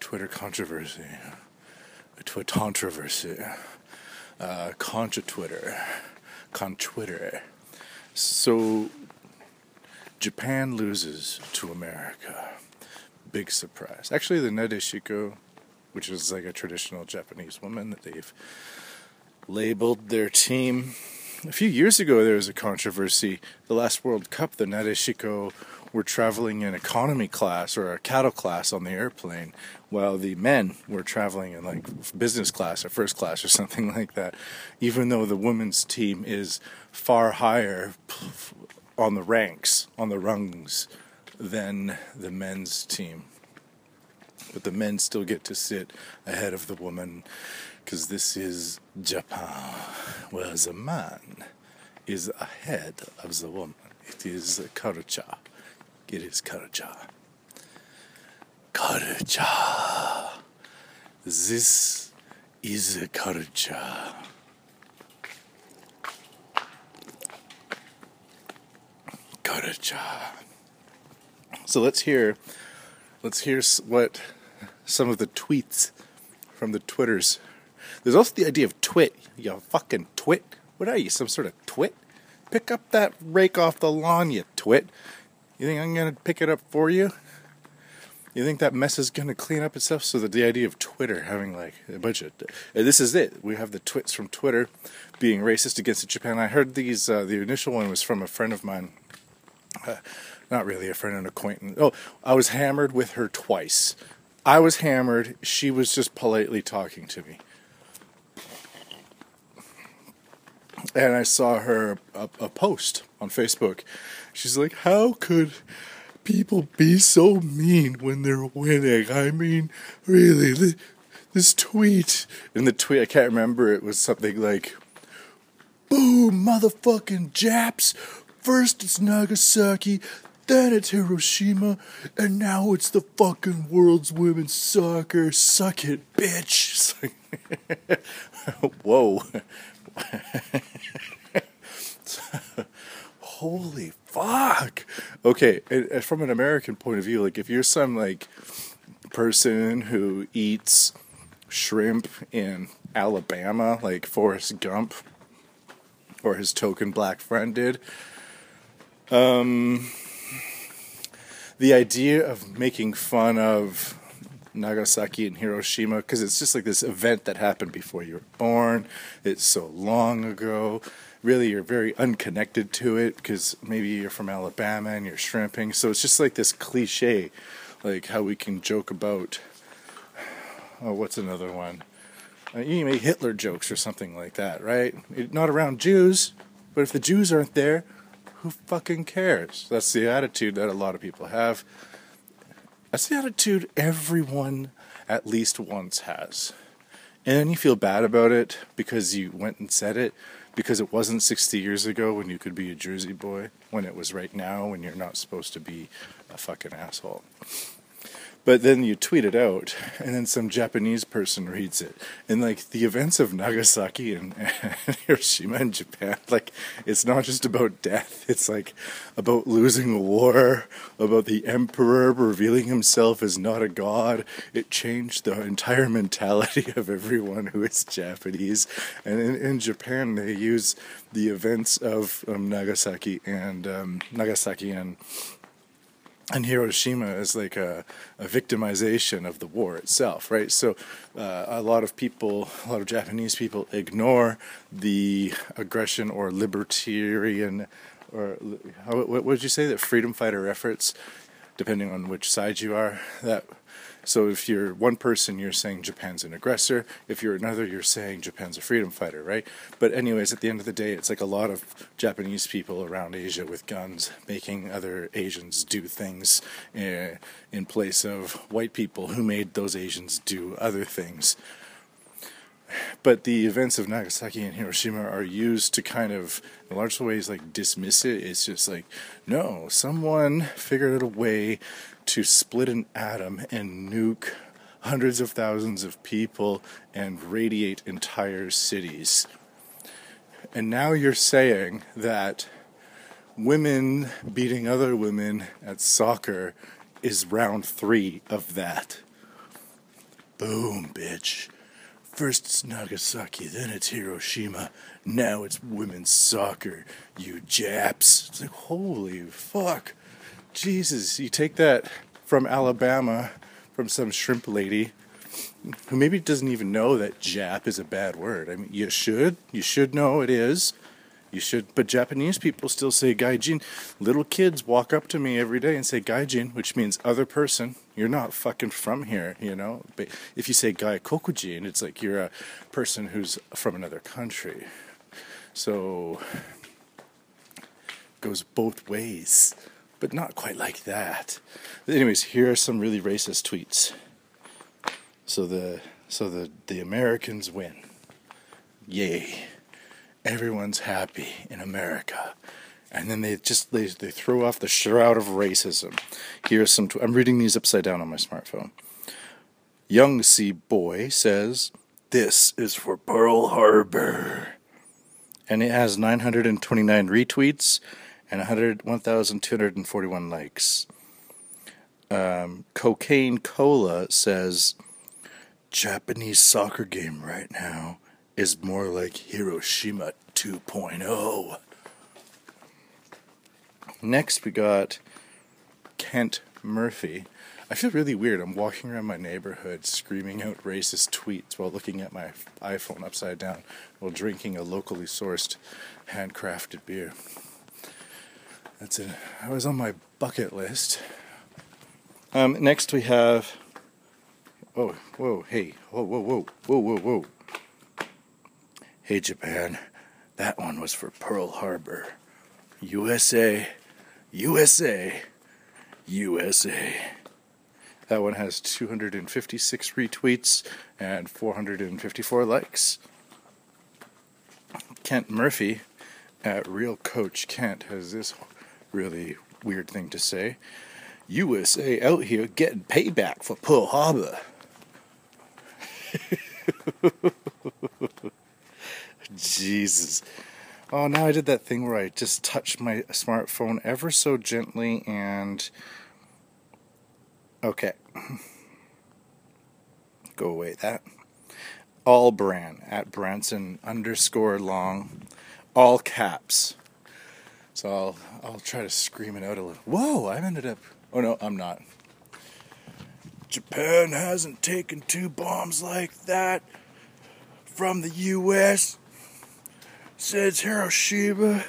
Twitter controversy, a Twitter controversy, uh, contra Twitter, con Twitter. So Japan loses to America. Big surprise. Actually, the Nadeshiko, which is like a traditional Japanese woman that they've labeled their team. A few years ago, there was a controversy. The last World Cup, the Nadeshiko were traveling in economy class or a cattle class on the airplane, while the men were traveling in like business class or first class or [LAUGHS] something like that. Even though the women's team is far higher on the ranks, on the rungs, than the men's team. But the men still get to sit ahead of the woman because this is Japan, where the man is ahead of the woman. It is culture. It is culture. Culture. This is a culture. Culture. So let's hear, let's hear what some of the tweets from the Twitters. There's also the idea of twit. You fucking twit. What are you, some sort of twit? Pick up that rake off the lawn, you twit. You think I'm gonna pick it up for you? You think that mess is gonna clean up itself? So that the idea of Twitter having like a bunch of this is it. We have the twits from Twitter being racist against Japan. I heard these. Uh, the initial one was from a friend of mine. Uh, not really a friend, an acquaintance. Oh, I was hammered with her twice. I was hammered. She was just politely talking to me. And I saw her a, a post on Facebook. She's like, How could people be so mean when they're winning? I mean, really, this, this tweet. And the tweet, I can't remember, it was something like, Boom, motherfucking Japs. First it's Nagasaki, then it's Hiroshima, and now it's the fucking world's women's soccer. Suck it, bitch. [LAUGHS] [LAUGHS] Whoa. [LAUGHS] Holy fuck. Okay, from an American point of view, like if you're some like person who eats shrimp in Alabama, like Forrest Gump or his token black friend did, um, the idea of making fun of Nagasaki and Hiroshima because it's just like this event that happened before you were born. It's so long ago. Really, you're very unconnected to it because maybe you're from Alabama and you're shrimping. So it's just like this cliche, like how we can joke about. Oh, what's another one? Uh, you make Hitler jokes or something like that, right? Not around Jews, but if the Jews aren't there, who fucking cares? That's the attitude that a lot of people have. That's the attitude everyone at least once has. And then you feel bad about it because you went and said it because it wasn't 60 years ago when you could be a Jersey boy, when it was right now when you're not supposed to be a fucking asshole. But then you tweet it out, and then some Japanese person reads it. And like the events of Nagasaki and, [LAUGHS] and Hiroshima in Japan, like it's not just about death, it's like about losing a war, about the emperor revealing himself as not a god. It changed the entire mentality [LAUGHS] of everyone who is Japanese. And in, in Japan, they use the events of um, Nagasaki and um, Nagasaki and and Hiroshima is like a, a, victimization of the war itself, right? So, uh, a lot of people, a lot of Japanese people, ignore the aggression or libertarian, or how, what would you say that freedom fighter efforts, depending on which side you are, that so if you're one person, you're saying Japan's an aggressor. If you're another, you're saying Japan's a freedom fighter, right? But anyways, at the end of the day, it's like a lot of Japanese people around Asia with guns making other Asians do things uh, in place of white people who made those Asians do other things. But the events of Nagasaki and Hiroshima are used to kind of, in large ways, like dismiss it. It's just like, no, someone figured out a way to split an atom and nuke hundreds of thousands of people and radiate entire cities. And now you're saying that women beating other women at soccer is round three of that. Boom, bitch. First it's Nagasaki, then it's Hiroshima, now it's women's soccer, you Japs. It's like, holy fuck. Jesus, you take that from Alabama, from some shrimp lady who maybe doesn't even know that Jap is a bad word. I mean, you should. You should know it is. You should. But Japanese people still say gaijin. Little kids walk up to me every day and say gaijin, which means other person. You're not fucking from here, you know. But if you say gai kokujin, it's like you're a person who's from another country. So goes both ways but not quite like that. Anyways, here are some really racist tweets. So the so the the Americans win. Yay. Everyone's happy in America. And then they just they, they throw off the shroud of racism. Here's some tw- I'm reading these upside down on my smartphone. Young Sea Boy says, "This is for Pearl Harbor." And it has 929 retweets and 1,241 likes. Um, Cocaine Cola says Japanese soccer game right now is more like Hiroshima 2.0. Next, we got Kent Murphy. I feel really weird. I'm walking around my neighborhood screaming out racist tweets while looking at my iPhone upside down while drinking a locally sourced handcrafted beer. That's it. I was on my bucket list. Um, next we have. Oh, whoa, hey, whoa, whoa, whoa, whoa, whoa, whoa. Hey, Japan, that one was for Pearl Harbor. USA, USA, USA. That one has 256 retweets and 454 likes. Kent Murphy at Real Coach Kent has this really weird thing to say. USA out here getting payback for Pearl Harbor. [LAUGHS] Jesus. Oh, now I did that thing where I just touched my smartphone ever so gently and. Okay. Go away that. All brand at Branson underscore long. All caps. So I'll I'll try to scream it out a little. Whoa! I've ended up. Oh no, I'm not. Japan hasn't taken two bombs like that from the U.S. Says Hiroshima,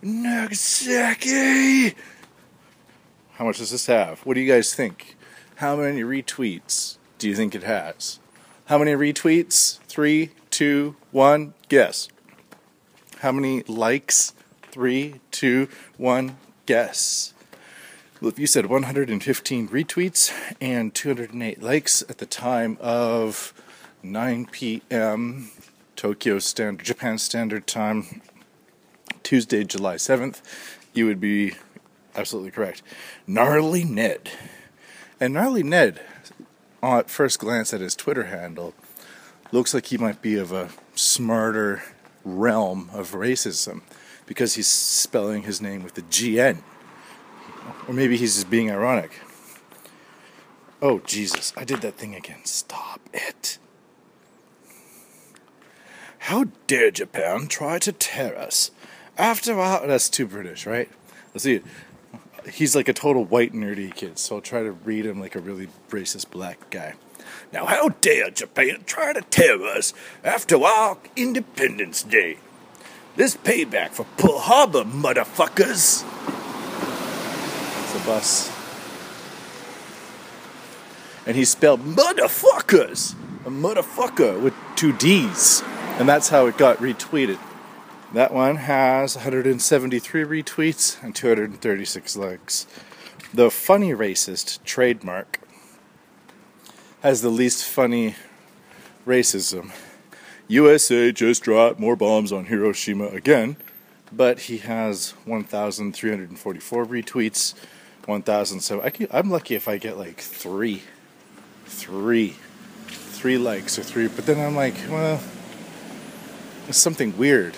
Nagasaki. How much does this have? What do you guys think? How many retweets do you think it has? How many retweets? Three, two, one, guess. How many likes? Three, two, one, guess. Well, if you said 115 retweets and 208 likes at the time of 9 p.m. Tokyo Standard Japan Standard Time, Tuesday, July 7th, you would be absolutely correct. Gnarly Ned. And Gnarly Ned, at first glance at his Twitter handle, looks like he might be of a smarter realm of racism because he's spelling his name with the GN. Or maybe he's just being ironic. Oh, Jesus, I did that thing again. Stop it. How dare Japan try to tear us? After all, that's too British, right? Let's see. He's like a total white nerdy kid, so I'll try to read him like a really racist black guy. Now, how dare Japan try to tear us after our Independence Day? This payback for Pearl Harbor, motherfuckers! It's a bus. And he spelled motherfuckers! A motherfucker with two D's. And that's how it got retweeted. That one has 173 retweets and 236 likes. The funny racist trademark has the least funny racism. USA just dropped more bombs on Hiroshima again, but he has 1,344 retweets. 1,007. I'm lucky if I get like three, three, three likes or three. But then I'm like, well, it's something weird.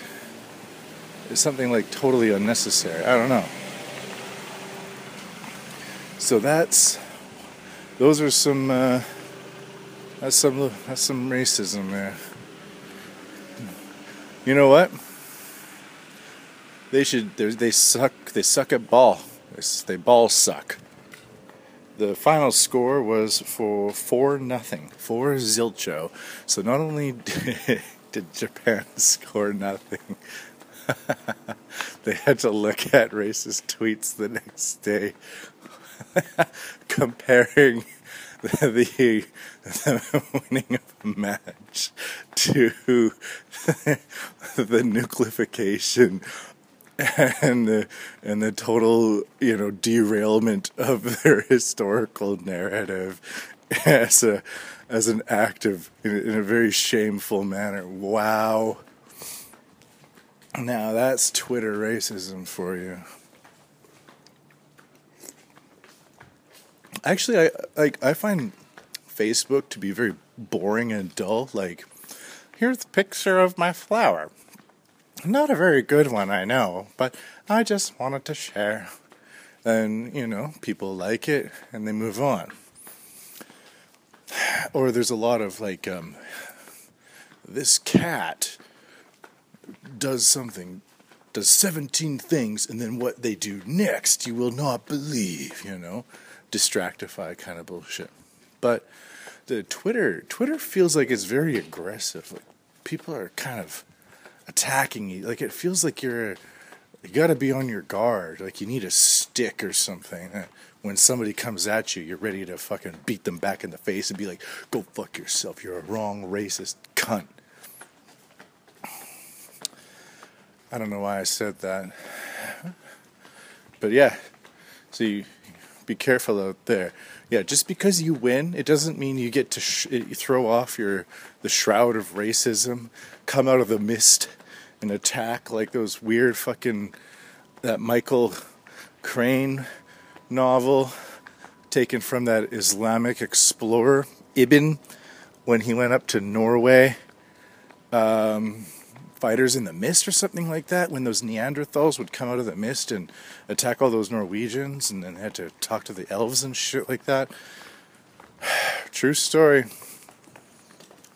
It's something like totally unnecessary. I don't know. So that's those are some. Uh, that's some that's some racism there. You know what? They should they suck they suck at ball. They ball suck. The final score was for four nothing, four zilcho. So not only did, [LAUGHS] did Japan [LAUGHS] score nothing, [LAUGHS] they had to look at racist tweets the next day comparing the, the [LAUGHS] winning of a match to [LAUGHS] the nuclearification and the and the total you know derailment of [LAUGHS] their historical narrative as a as an act of in, in a very shameful manner. Wow. Now that's Twitter racism for you. Actually, I like I find Facebook to be very boring and dull. Like, here's a picture of my flower. Not a very good one, I know, but I just wanted to share. And, you know, people like it and they move on. Or there's a lot of like, um, this cat does something, does 17 things, and then what they do next, you will not believe, you know? distractify kind of bullshit. But the Twitter Twitter feels like it's very aggressive. Like people are kind of attacking you. Like it feels like you're you got to be on your guard. Like you need a stick or something. When somebody comes at you, you're ready to fucking beat them back in the face and be like, "Go fuck yourself. You're a wrong racist cunt." I don't know why I said that. But yeah. So you be careful out there. Yeah, just because you win, it doesn't mean you get to sh- throw off your the shroud of racism, come out of the mist, and attack like those weird fucking that Michael Crane novel taken from that Islamic explorer Ibn when he went up to Norway. Um, fighters in the mist or something like that when those Neanderthals would come out of the mist and attack all those Norwegians and then had to talk to the elves and shit like that. [SIGHS] True story.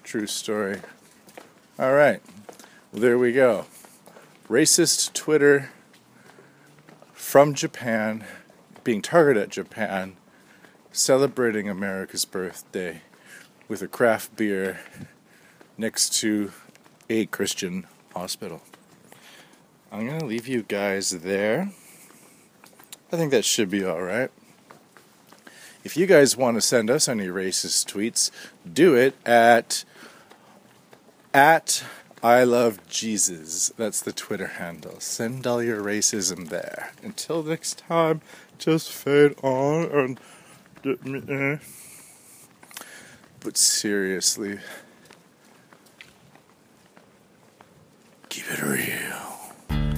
True story. All right. Well, there we go. Racist Twitter from Japan being targeted at Japan celebrating America's birthday with a craft beer next to a Christian hospital. I'm going to leave you guys there. I think that should be alright. If you guys want to send us any racist tweets, do it at at I love Jesus. That's the Twitter handle. Send all your racism there. Until next time, just fade on and get me in. but seriously, keep it real.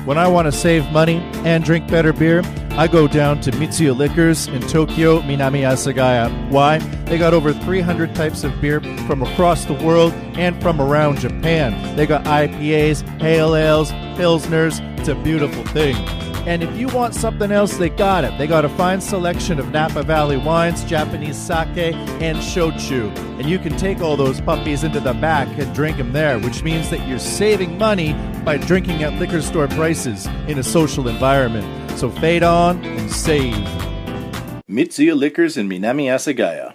When I want to save money and drink better beer, I go down to Mitsuya Liquors in Tokyo, Minami Asagaya. Why? They got over 300 types of beer from across the world and from around Japan. They got IPAs, pale ales, pilsners. It's a beautiful thing. And if you want something else, they got it. They got a fine selection of Napa Valley wines, Japanese sake, and shochu. And you can take all those puppies into the back and drink them there, which means that you're saving money by drinking at liquor store prices in a social environment. So fade on and save. Mitsuya Liquors in Minami Asagaya.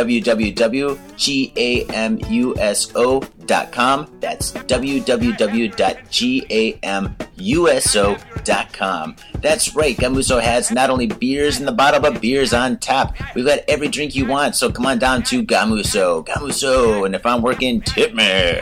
www.gamuso.com. That's www.gamuso.com. That's right, Gamuso has not only beers in the bottle, but beers on tap. We've got every drink you want, so come on down to Gamuso. Gamuso, and if I'm working, tip me.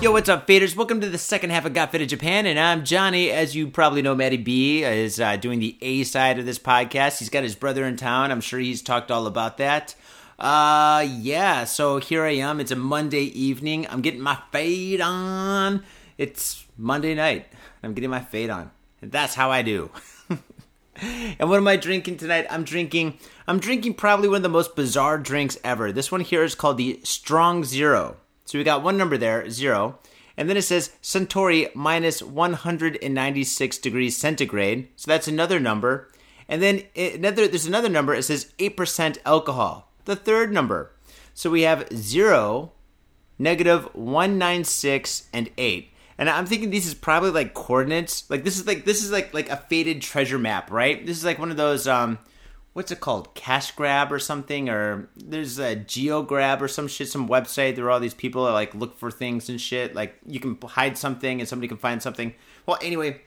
Yo, what's up, faders? Welcome to the second half of Got Faded Japan, and I'm Johnny. As you probably know, Matty B is uh, doing the A side of this podcast. He's got his brother in town. I'm sure he's talked all about that. Uh, yeah, so here I am. It's a Monday evening. I'm getting my fade on. It's Monday night. I'm getting my fade on. That's how I do. [LAUGHS] and what am I drinking tonight? I'm drinking I'm drinking probably one of the most bizarre drinks ever. This one here is called the Strong Zero. So we got one number there, zero. And then it says Suntory minus 196 degrees centigrade. So that's another number. And then another there's another number, it says 8% alcohol. The third number. So we have zero, negative 196, and 8 and I'm thinking this is probably like coordinates. Like this is like this is like like a faded treasure map, right? This is like one of those um what's it called? Cash grab or something or there's a geo grab or some shit some website there are all these people that like look for things and shit like you can hide something and somebody can find something. Well, anyway,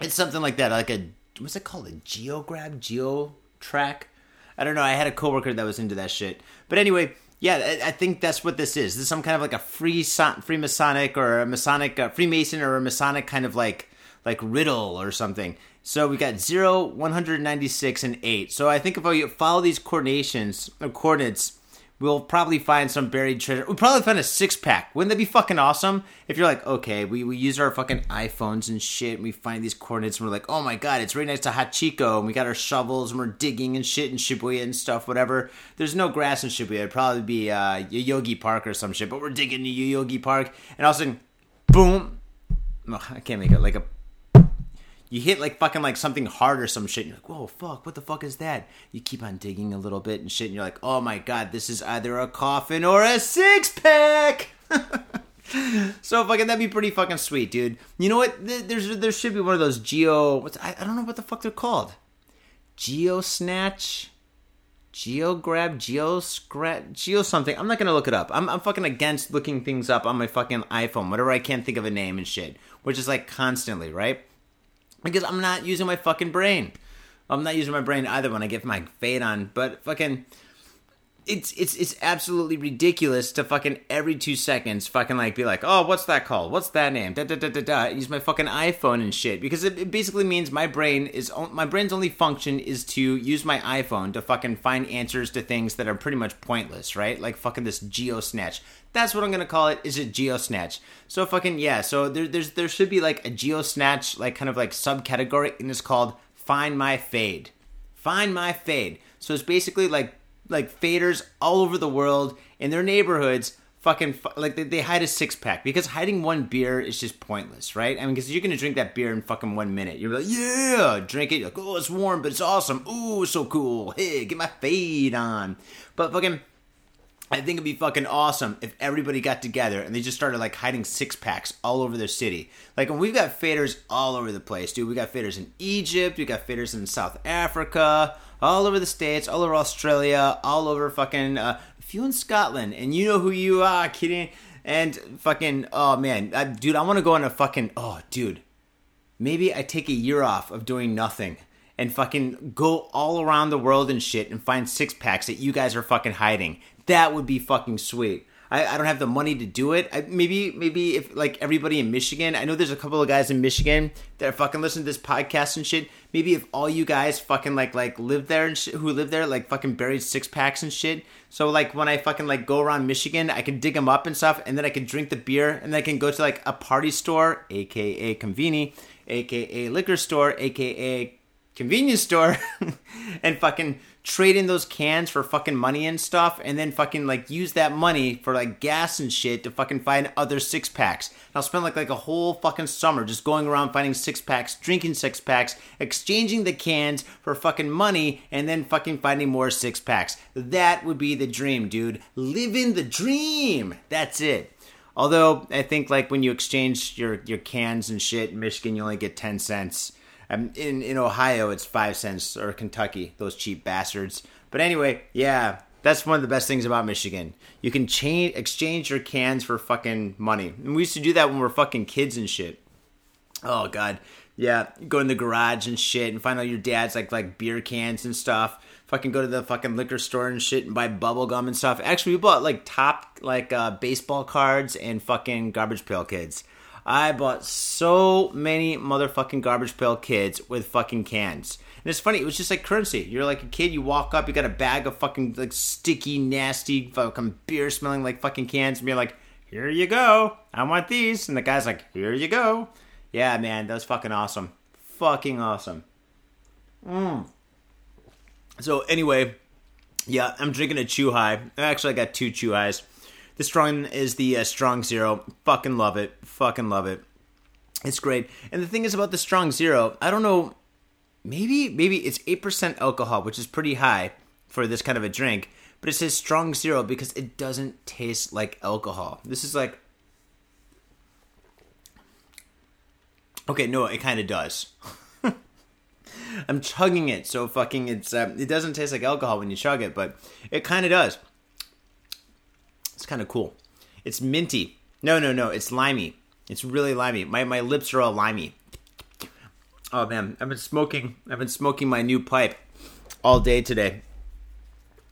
it's something like that like a what's it called? A geo grab, geo track. I don't know. I had a coworker that was into that shit. But anyway, yeah, I think that's what this is. This is some kind of like a free Freemasonic or a Masonic Freemason or a Masonic kind of like like riddle or something. So we got 0, 196, and 8. So I think if I follow these coordinations or coordinates, we'll probably find some buried treasure. We'll probably find a six pack. Wouldn't that be fucking awesome? If you're like, okay, we, we use our fucking iPhones and shit, and we find these coordinates, and we're like, oh my god, it's right next to Hachiko, and we got our shovels, and we're digging and shit in Shibuya and stuff, whatever. There's no grass in Shibuya. It'd probably be uh, Yoyogi Park or some shit, but we're digging in Yoyogi Park, and all of a sudden, boom. Oh, I can't make it like a you hit like fucking like something hard or some shit. And you're like, whoa, fuck, what the fuck is that? You keep on digging a little bit and shit, and you're like, oh my god, this is either a coffin or a six pack. [LAUGHS] so fucking that'd be pretty fucking sweet, dude. You know what? There's there should be one of those geo. What's I, I don't know what the fuck they're called. Geo snatch. Geo grab, geo scratch, geo something. I'm not gonna look it up. I'm, I'm fucking against looking things up on my fucking iPhone, whatever I can't think of a name and shit, which is like constantly, right? Because I'm not using my fucking brain. I'm not using my brain either when I get my fade on, but fucking it's it's it's absolutely ridiculous to fucking every two seconds fucking like be like, oh, what's that called? What's that name? Da da da da da. Use my fucking iPhone and shit because it, it basically means my brain is my brain's only function is to use my iPhone to fucking find answers to things that are pretty much pointless, right? Like fucking this geo snatch. That's what I'm gonna call it. Is it geo snatch? So fucking yeah. So there there's there should be like a geo snatch like kind of like subcategory and it's called find my fade. Find my fade. So it's basically like like faders all over the world in their neighborhoods fucking like they, they hide a six pack because hiding one beer is just pointless, right? I mean, because you're gonna drink that beer in fucking one minute. You're like, yeah, drink it. You're like, oh, it's warm, but it's awesome. Ooh, so cool. Hey, get my fade on. But fucking, I think it'd be fucking awesome if everybody got together and they just started like hiding six packs all over their city. Like, we've got faders all over the place, dude. We got faders in Egypt. We got faders in South Africa all over the states, all over Australia, all over fucking uh, a few in Scotland, and you know who you are, kidding. And fucking oh man, I, dude, I want to go on a fucking oh dude, maybe I take a year off of doing nothing and fucking go all around the world and shit and find six packs that you guys are fucking hiding. That would be fucking sweet. I, I don't have the money to do it. I, maybe maybe if like everybody in Michigan, I know there's a couple of guys in Michigan that are fucking listening to this podcast and shit. Maybe if all you guys fucking like like live there and shit, who live there like fucking buried six packs and shit. So like when I fucking like go around Michigan, I can dig them up and stuff, and then I can drink the beer, and then I can go to like a party store, aka conveni, aka liquor store, aka convenience store, [LAUGHS] and fucking trade in those cans for fucking money and stuff, and then fucking like use that money for like gas and shit to fucking find other six packs. And I'll spend like like a whole fucking summer just going around finding six packs, drinking six packs, exchanging the cans for fucking money, and then fucking finding more six packs. That would be the dream, dude. Living the dream. That's it. Although I think like when you exchange your your cans and shit in Michigan, you only get ten cents. Um, in in Ohio, it's five cents, or Kentucky, those cheap bastards. But anyway, yeah, that's one of the best things about Michigan. You can change exchange your cans for fucking money. And we used to do that when we were fucking kids and shit. Oh god, yeah, go in the garage and shit, and find out your dad's like like beer cans and stuff. Fucking go to the fucking liquor store and shit and buy bubble gum and stuff. Actually, we bought like top like uh, baseball cards and fucking garbage pail kids. I bought so many motherfucking garbage pail kids with fucking cans. And it's funny, it was just like currency. You're like a kid, you walk up, you got a bag of fucking like sticky, nasty, fucking beer smelling like fucking cans, and you're like, here you go. I want these. And the guy's like, here you go. Yeah, man, that was fucking awesome. Fucking awesome. Mm. So anyway, yeah, I'm drinking a Chuhai. Actually, I got two Chuhais. The strong is the uh, strong zero. Fucking love it. Fucking love it. It's great. And the thing is about the strong zero, I don't know. Maybe maybe it's eight percent alcohol, which is pretty high for this kind of a drink. But it says strong zero because it doesn't taste like alcohol. This is like. Okay, no, it kind of does. [LAUGHS] I'm chugging it, so fucking it's uh, it doesn't taste like alcohol when you chug it, but it kind of does. It's kind of cool. It's minty. No, no, no. It's limey. It's really limey. My my lips are all limey. Oh man, I've been smoking. I've been smoking my new pipe all day today,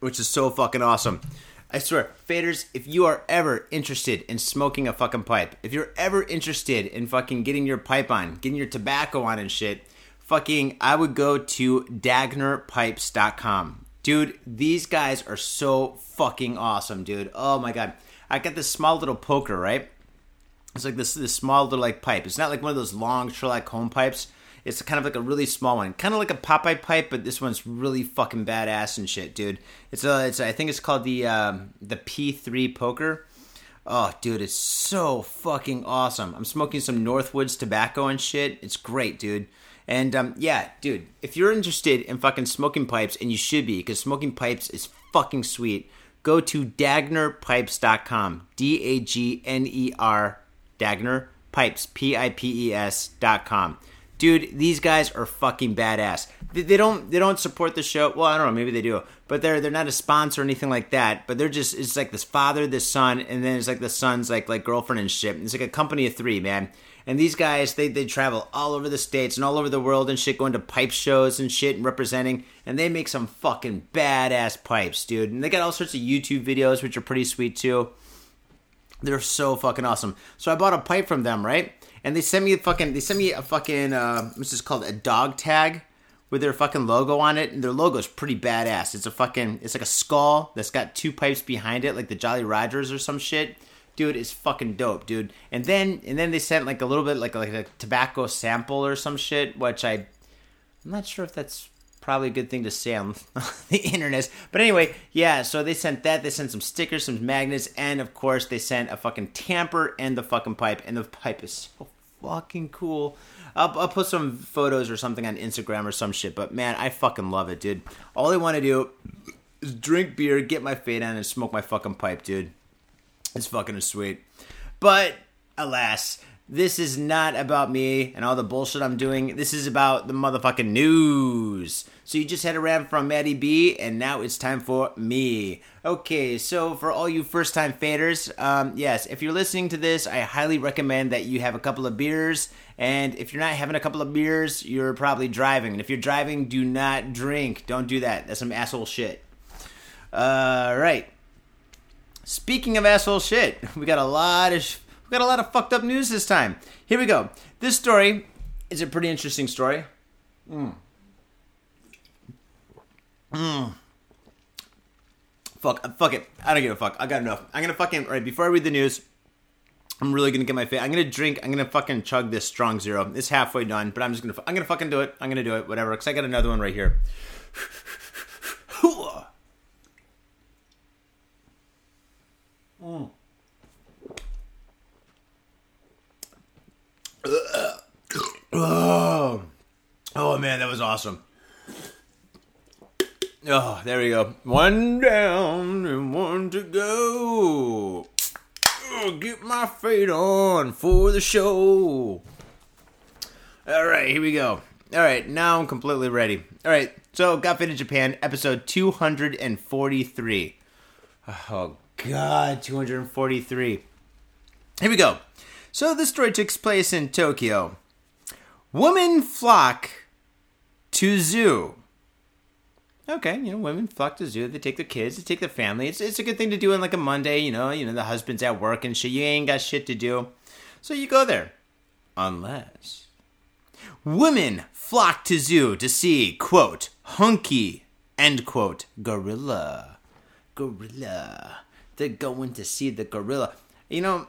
which is so fucking awesome. I swear, faders, if you are ever interested in smoking a fucking pipe, if you're ever interested in fucking getting your pipe on, getting your tobacco on and shit, fucking, I would go to dagnerpipes.com. Dude, these guys are so fucking awesome, dude. Oh my god. I got this small little poker, right? It's like this this small little like pipe. It's not like one of those long Sherlock Holmes pipes. It's kind of like a really small one, kind of like a Popeye pipe, but this one's really fucking badass and shit, dude. It's a, it's a, I think it's called the um, the P3 poker. Oh, dude, it's so fucking awesome. I'm smoking some Northwoods tobacco and shit. It's great, dude. And um, yeah, dude, if you're interested in fucking smoking pipes, and you should be, because smoking pipes is fucking sweet, go to dagnerpipes.com. D A G N E R, Dagner Pipes, P I P E S.com. dude, these guys are fucking badass. They, they don't they don't support the show. Well, I don't know, maybe they do, but they're they're not a sponsor or anything like that. But they're just it's like this father, this son, and then it's like the son's like like girlfriend and shit. It's like a company of three, man. And these guys, they, they travel all over the states and all over the world and shit, going to pipe shows and shit and representing. And they make some fucking badass pipes, dude. And they got all sorts of YouTube videos, which are pretty sweet too. They're so fucking awesome. So I bought a pipe from them, right? And they sent me a fucking, they sent me a fucking, uh, what's this called? A dog tag with their fucking logo on it. And their logo is pretty badass. It's a fucking, it's like a skull that's got two pipes behind it, like the Jolly Rogers or some shit dude is fucking dope, dude. And then and then they sent like a little bit like like a tobacco sample or some shit, which I I'm not sure if that's probably a good thing to say on [LAUGHS] the internet. But anyway, yeah, so they sent that, they sent some stickers, some magnets, and of course they sent a fucking tamper and the fucking pipe, and the pipe is so fucking cool. I'll, I'll put some photos or something on Instagram or some shit, but man, I fucking love it, dude. All I want to do is drink beer, get my fade on, and smoke my fucking pipe, dude. It's fucking sweet. But alas, this is not about me and all the bullshit I'm doing. This is about the motherfucking news. So you just had a rant from Matty B, and now it's time for me. Okay, so for all you first time faders, um, yes, if you're listening to this, I highly recommend that you have a couple of beers. And if you're not having a couple of beers, you're probably driving. And if you're driving, do not drink. Don't do that. That's some asshole shit. All right. Speaking of asshole shit, [LAUGHS] we got a lot of we got a lot of fucked up news this time. Here we go. This story is a pretty interesting story. Mm. Mm. Fuck, fuck it. I don't give a fuck. I got enough. I'm gonna fucking right before I read the news. I'm really gonna get my face. I'm gonna drink. I'm gonna fucking chug this strong zero. It's halfway done, but I'm just gonna. I'm gonna fucking do it. I'm gonna do it. Whatever. Cause I got another one right here. [LAUGHS] Mm. Oh. [COUGHS] oh man, that was awesome. Oh, there we go. One down and one to go. Oh, get my fade on for the show. All right, here we go. All right, now I'm completely ready. All right, so Got Faded Japan, episode 243. [SIGHS] Oh, God, 243. Here we go. So this story takes place in Tokyo. Women flock to zoo. Okay, you know, women flock to zoo. They take their kids, they take their family. It's, it's a good thing to do on like a Monday, you know, you know, the husband's at work and shit. You ain't got shit to do. So you go there. Unless women flock to zoo to see, quote, hunky, end quote, gorilla. Gorilla. They're going to see the gorilla. You know,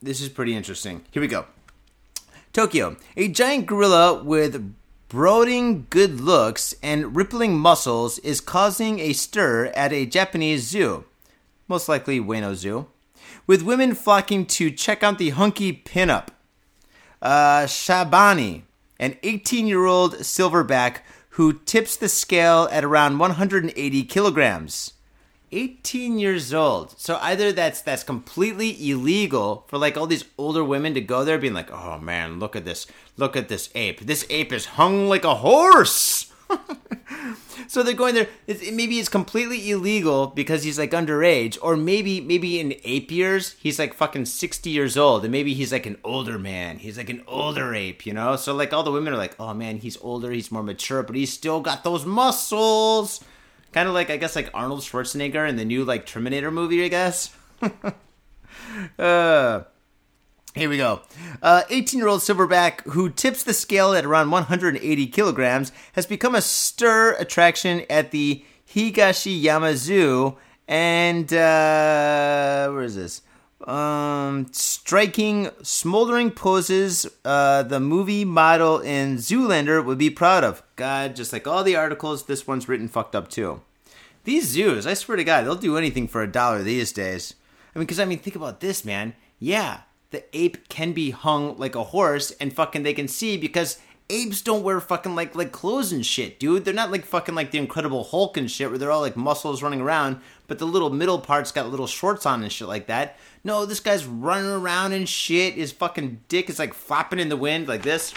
this is pretty interesting. Here we go. Tokyo. A giant gorilla with brooding good looks and rippling muscles is causing a stir at a Japanese zoo, most likely Ueno Zoo, with women flocking to check out the hunky pinup. Uh, Shabani, an 18 year old silverback who tips the scale at around 180 kilograms. 18 years old. So either that's that's completely illegal for like all these older women to go there being like, "Oh man, look at this. Look at this ape. This ape is hung like a horse." [LAUGHS] so they're going there it's, maybe it's completely illegal because he's like underage or maybe maybe in ape years he's like fucking 60 years old and maybe he's like an older man he's like an older ape you know so like all the women are like oh man he's older he's more mature but he's still got those muscles Kind of like I guess like Arnold Schwarzenegger in the new like Terminator movie, I guess. [LAUGHS] uh here we go. 18 uh, year old silverback who tips the scale at around 180 kilograms has become a stir attraction at the Higashiyama Zoo. And, uh, where is this? Um, striking, smoldering poses uh, the movie model in Zoolander would be proud of. God, just like all the articles, this one's written fucked up too. These zoos, I swear to God, they'll do anything for a dollar these days. I mean, because I mean, think about this, man. Yeah, the ape can be hung like a horse, and fucking they can see because apes don't wear fucking like like clothes and shit, dude. They're not like fucking like the Incredible Hulk and shit, where they're all like muscles running around, but the little middle parts got little shorts on and shit like that. No, this guy's running around and shit. His fucking dick is like flopping in the wind like this.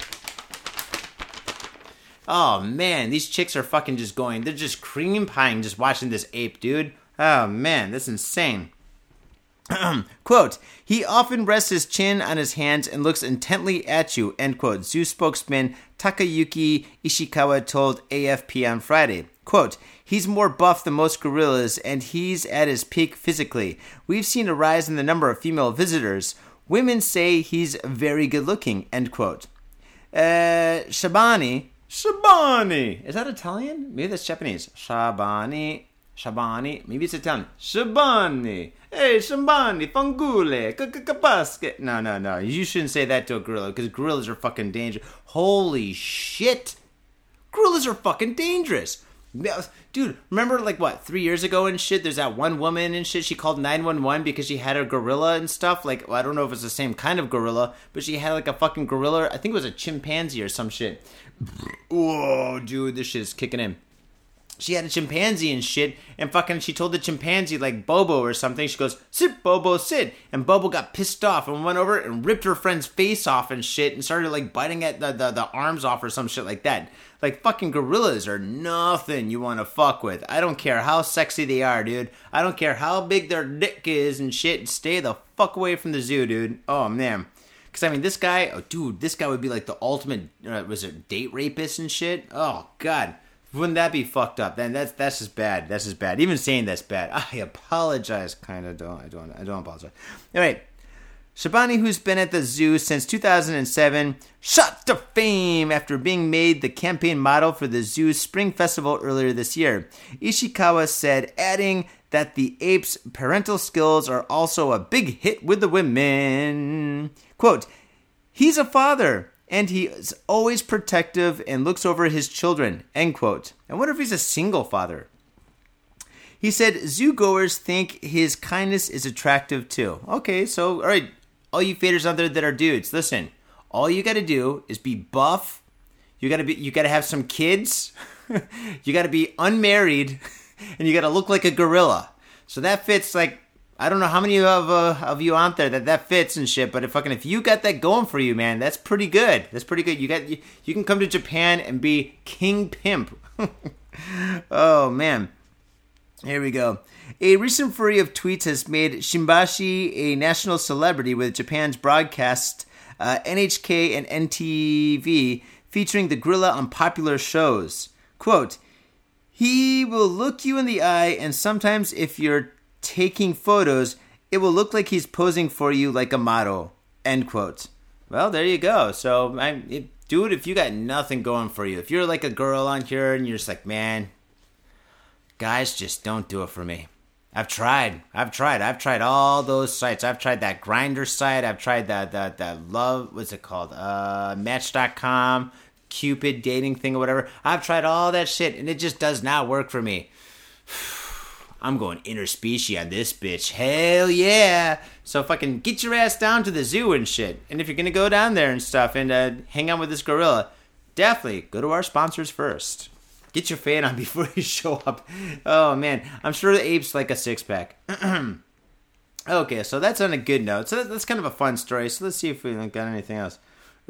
Oh man, these chicks are fucking just going. They're just cream pieing just watching this ape, dude. Oh man, that's insane. [CLEARS THROAT] quote, he often rests his chin on his hands and looks intently at you, end quote. Zoo spokesman Takayuki Ishikawa told AFP on Friday. Quote, he's more buff than most gorillas and he's at his peak physically. We've seen a rise in the number of female visitors. Women say he's very good looking, end quote. Uh, Shabani, Shabani, is that Italian? Maybe that's Japanese. Shabani, Shabani, maybe it's Italian. Shabani, hey Shabani, fangule, Kaka basket. No, no, no. You shouldn't say that to a gorilla because gorillas are fucking dangerous. Holy shit, gorillas are fucking dangerous. Dude, remember like what three years ago and shit? There's that one woman and shit. She called nine one one because she had a gorilla and stuff. Like well, I don't know if it's the same kind of gorilla, but she had like a fucking gorilla. I think it was a chimpanzee or some shit. Whoa, dude, this shit is kicking in she had a chimpanzee and shit, and fucking she told the chimpanzee like Bobo or something. She goes, "Sit, Bobo, sit," and Bobo got pissed off and went over and ripped her friend's face off and shit, and started like biting at the the, the arms off or some shit like that. Like fucking gorillas are nothing you want to fuck with. I don't care how sexy they are, dude. I don't care how big their dick is and shit. Stay the fuck away from the zoo, dude. Oh man. Because I mean, this guy, oh dude, this guy would be like the ultimate. Uh, was it date rapist and shit? Oh god. Wouldn't that be fucked up? Then that's that's just bad. That's just bad. Even saying that's bad. [LAUGHS] I apologize. Kind of don't. I don't. I don't apologize. All right. Shabani, who's been at the zoo since 2007, shot to fame after being made the campaign model for the zoo's Spring Festival earlier this year. Ishikawa said, adding that the ape's parental skills are also a big hit with the women. Quote, He's a father and he is always protective and looks over his children. End quote. I wonder if he's a single father. He said zoo goers think his kindness is attractive too. Okay, so all right, all you faders out there that are dudes, listen. All you got to do is be buff. You got to be. You got to have some kids. [LAUGHS] you got to be unmarried, [LAUGHS] and you got to look like a gorilla. So that fits like I don't know how many of uh, of you out there that that fits and shit, but if fucking if you got that going for you, man, that's pretty good. That's pretty good. You got you, you can come to Japan and be king pimp. [LAUGHS] oh man. Here we go. A recent flurry of tweets has made Shimbashi a national celebrity with Japan's broadcast uh, NHK and NTV featuring the gorilla on popular shows. Quote, he will look you in the eye, and sometimes if you're taking photos, it will look like he's posing for you like a model. End quote. Well, there you go. So, I, it, dude, if you got nothing going for you, if you're like a girl on here and you're just like, man, guys just don't do it for me. I've tried. I've tried. I've tried all those sites. I've tried that Grindr site. I've tried that that that love. What's it called? Uh, Match.com, Cupid dating thing or whatever. I've tried all that shit, and it just does not work for me. [SIGHS] I'm going interspecies on this bitch. Hell yeah. So fucking get your ass down to the zoo and shit. And if you're gonna go down there and stuff and uh, hang out with this gorilla, definitely go to our sponsors first. Get your fan on [LAUGHS] before you show up. Oh man, I'm sure the ape's like a six pack. [CLEARS THROAT] okay, so that's on a good note. So that's kind of a fun story. So let's see if we got anything else.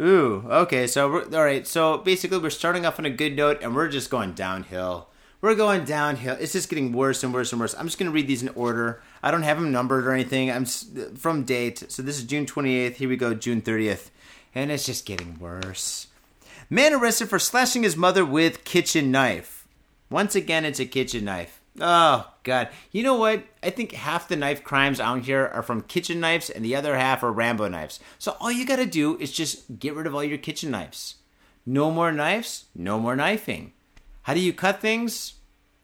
Ooh, okay. So all right. So basically, we're starting off on a good note, and we're just going downhill. We're going downhill. It's just getting worse and worse and worse. I'm just to read these in order. I don't have them numbered or anything. I'm from date. So this is June 28th. Here we go, June 30th. And it's just getting worse. Man arrested for slashing his mother with kitchen knife. Once again, it's a kitchen knife. Oh, God. You know what? I think half the knife crimes out here are from kitchen knives and the other half are Rambo knives. So all you got to do is just get rid of all your kitchen knives. No more knives, no more knifing. How do you cut things?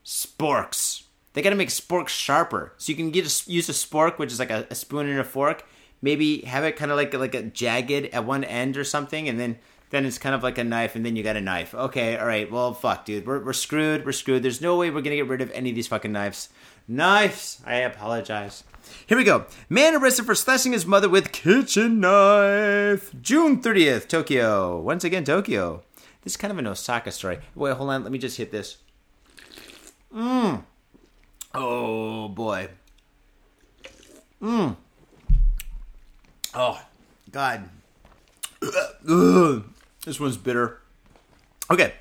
sporks. They got to make sporks sharper, so you can get a, use a spork, which is like a, a spoon and a fork. Maybe have it kind of like like a jagged at one end or something, and then then it's kind of like a knife, and then you got a knife. Okay, all right. Well, fuck, dude, we're we're screwed. We're screwed. There's no way we're gonna get rid of any of these fucking knives. Knives. I apologize. Here we go. Man arrested for slashing his mother with kitchen knife. June 30th, Tokyo. Once again, Tokyo. This is kind of an Osaka story. Wait, hold on. Let me just hit this. Mmm. Oh boy. Mmm. Oh, God. [CLEARS THROAT] this one's bitter. Okay.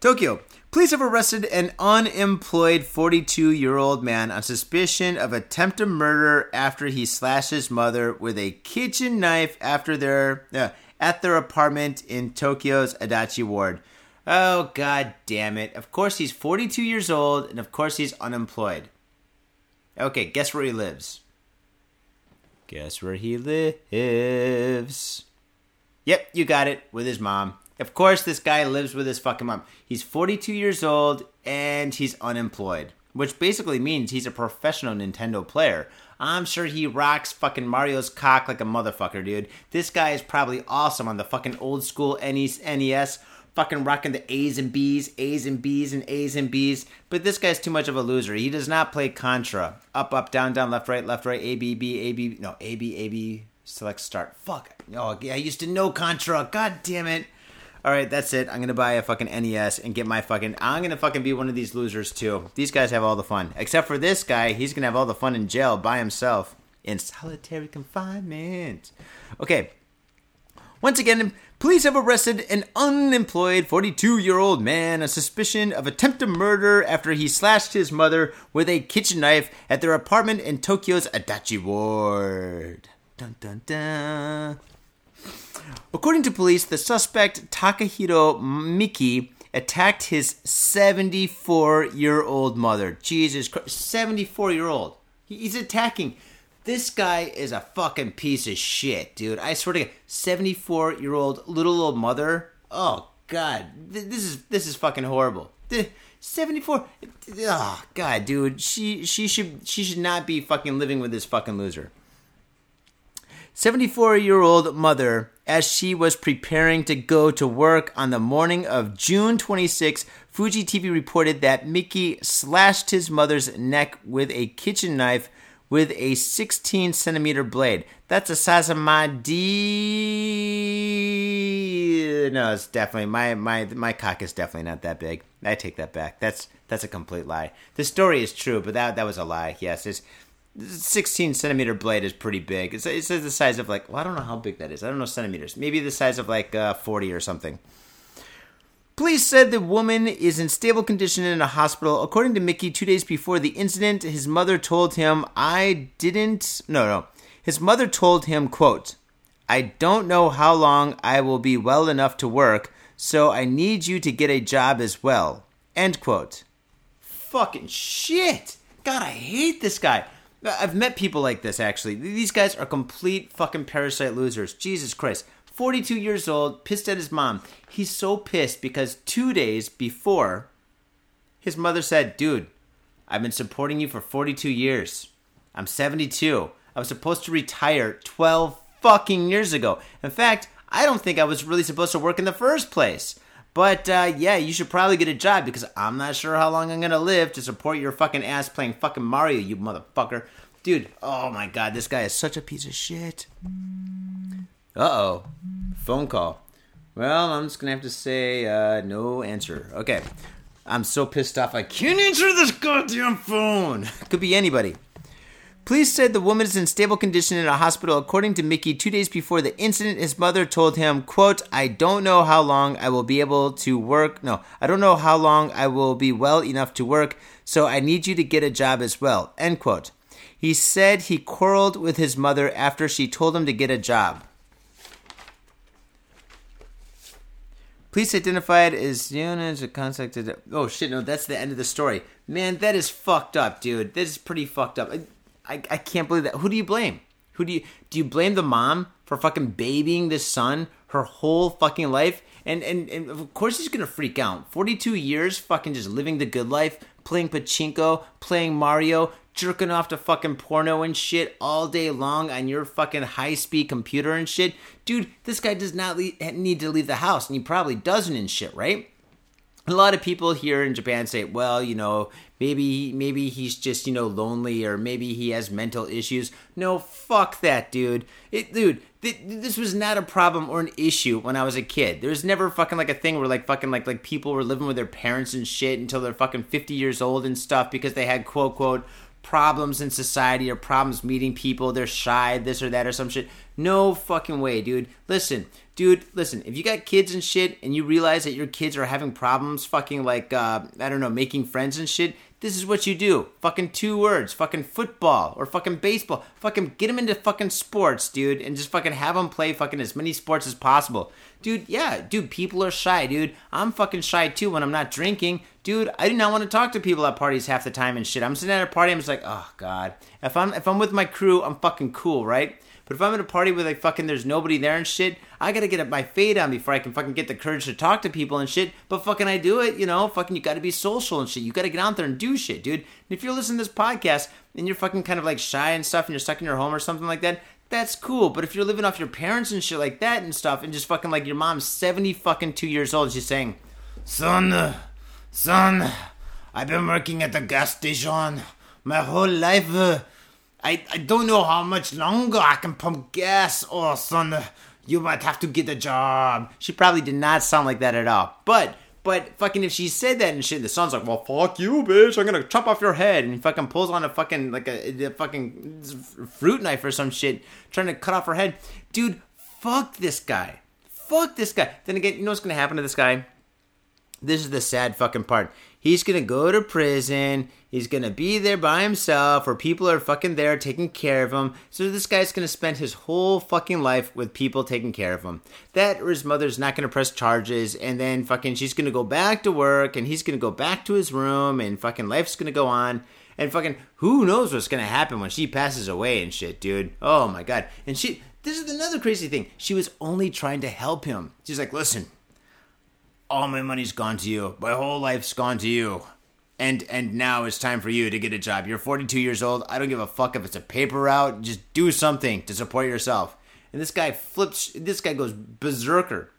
Tokyo. Police have arrested an unemployed 42 year old man on suspicion of attempted murder after he slashed his mother with a kitchen knife after their uh, at their apartment in Tokyo's Adachi ward. Oh god damn it. Of course he's 42 years old and of course he's unemployed. Okay, guess where he lives? Guess where he lives? Yep, you got it, with his mom. Of course, this guy lives with his fucking mom. He's 42 years old and he's unemployed, which basically means he's a professional Nintendo player. I'm sure he rocks fucking Mario's cock like a motherfucker, dude. This guy is probably awesome on the fucking old school NES, fucking rocking the A's and B's, A's and B's, and A's and B's. But this guy's too much of a loser. He does not play Contra. Up, up, down, down, left, right, left, right, A, B, B, A, B, no, A, B, A, B, select start. Fuck. Oh, yeah, I used to know Contra. God damn it all right, that's it. I'm gonna buy a fucking NES and get my fucking. I'm gonna fucking be one of these losers too. These guys have all the fun, except for this guy. He's gonna have all the fun in jail by himself in solitary confinement. Okay. Once again, police have arrested an unemployed 42 year old man on suspicion of attempted murder after he slashed his mother with a kitchen knife at their apartment in Tokyo's Adachi Ward. Dun dun dun. According to police, the suspect, Takahiro Miki, attacked his 74 year old mother. Jesus Christ, 74 year old. He's attacking. This guy is a fucking piece of shit, dude. I swear to God, 74 year old little old mother. Oh, God. This is this is fucking horrible. 74 oh god dude she she should she should not be fucking living with this fucking loser 74 year old mother as she was preparing to go to work on the morning of June 26, Fuji TV reported that Miki slashed his mother's neck with a kitchen knife with a 16 centimeter blade. That's the size of my D. No, it's definitely my my my cock is definitely not that big. I take that back. That's that's a complete lie. The story is true, but that that was a lie. Yes, it's 16 centimeter blade is pretty big. It's, it's the size of like, well, I don't know how big that is. I don't know centimeters. Maybe the size of like uh, 40 or something. Police said the woman is in stable condition in a hospital. According to Miki, two days before the incident, his mother told him, I didn't. No, no. His mother told him, quote, I don't know how long I will be well enough to work, so I need you to get a job as well. End quote. Fucking shit. God, I hate this guy. I've met people like this actually. These guys are complete fucking parasite losers. Jesus Christ. 42 years old, pissed at his mom. He's so pissed because two days before, his mother said, Dude, I've been supporting you for 42 years. I'm 72. I was supposed to retire 12 fucking years ago. In fact, I don't think I was really supposed to work in the first place. But uh, yeah, you should probably get a job because I'm not sure how long I'm gonna live to support your fucking ass playing fucking Mario, you motherfucker. Dude, oh my god, this guy is such a piece of shit. Uh oh. Phone call. Well, I'm just gonna have to say uh, no answer. Okay. I'm so pissed off I can't answer this goddamn phone. [LAUGHS] Could be anybody. Police said the woman is in stable condition in a hospital. According to Miki, two days before the incident, his mother told him, quote, I don't know how long I will be able to work. No, I don't know how long I will be well enough to work, so I need you to get a job as well, end quote. He said he quarreled with his mother after she told him to get a job. Police identified as Jonas contacted. Oh shit! No, that's the end of the story. Man, that is fucked up, dude. That is pretty fucked up. I, I can't believe that. Who do you blame? Who do you do you blame the mom for fucking babying this son her whole fucking life? And and, and of course he's gonna freak out. Forty two years fucking just living the good life, playing pachinko, playing Mario, jerking off to fucking porno and shit all day long on your fucking high speed computer and shit. Dude, this guy does not need to leave the house, and he probably doesn't and shit, right? A lot of people here in Japan say, well, you know, maybe maybe he's just you know lonely or maybe he has mental issues. No, fuck that, dude. It, dude, th- this was not a problem or an issue when I was a kid. There was never fucking like a thing where like fucking like like people were living with their parents and shit until they're fucking fifty years old and stuff because they had quote quote problems in society or problems meeting people. They're shy, this or that or some shit. No fucking way, dude. Listen, dude, listen. If you got kids and shit, and you realize that your kids are having problems, fucking like uh, I don't know, making friends and shit. This is what you do. Fucking two words. Fucking football or fucking baseball. Fucking get them into fucking sports, dude, and just fucking have them play fucking as many sports as possible. Dude, yeah, dude, people are shy, dude. I'm fucking shy too when I'm not drinking. Dude, I do not want to talk to people at parties half the time and shit. I'm sitting at a party, I'm just like, oh god. If I'm if I'm with my crew, I'm fucking cool, right? But if I'm at a party where like fucking there's nobody there and shit, I gotta get my fade on before I can fucking get the courage to talk to people and shit. But fucking I do it, you know, fucking you gotta be social and shit. You gotta get out there and do shit, dude. And if you're listening to this podcast and you're fucking kind of like shy and stuff and you're stuck in your home or something like that, that's cool. But if you're living off your parents and shit like that and stuff and just fucking like your mom's 70 fucking two years old, she's saying, Son, son, I've been working at the gas station my whole life. Uh, I, I don't know how much longer I can pump gas. or son, you might have to get a job. She probably did not sound like that at all. But, but fucking if she said that and shit, the son's like, well, fuck you, bitch. I'm gonna chop off your head. And he fucking pulls on a fucking, like a, a fucking fruit knife or some shit, trying to cut off her head. Dude, fuck this guy. Fuck this guy. Then again, you know what's gonna happen to this guy? This is the sad fucking part. He's gonna go to prison. He's gonna be there by himself, or people are fucking there taking care of him. So this guy's gonna spend his whole fucking life with people taking care of him. That or his mother's not gonna press charges, and then fucking she's gonna go back to work, and he's gonna go back to his room, and fucking life's gonna go on. And fucking who knows what's gonna happen when she passes away and shit, dude. Oh my god. And she this is another crazy thing. She was only trying to help him. She's like, listen, all my money's gone to you. My whole life's gone to you. And and now it's time for you to get a job. You're 42 years old. I don't give a fuck if it's a paper route. Just do something to support yourself. And this guy flips. This guy goes berserker.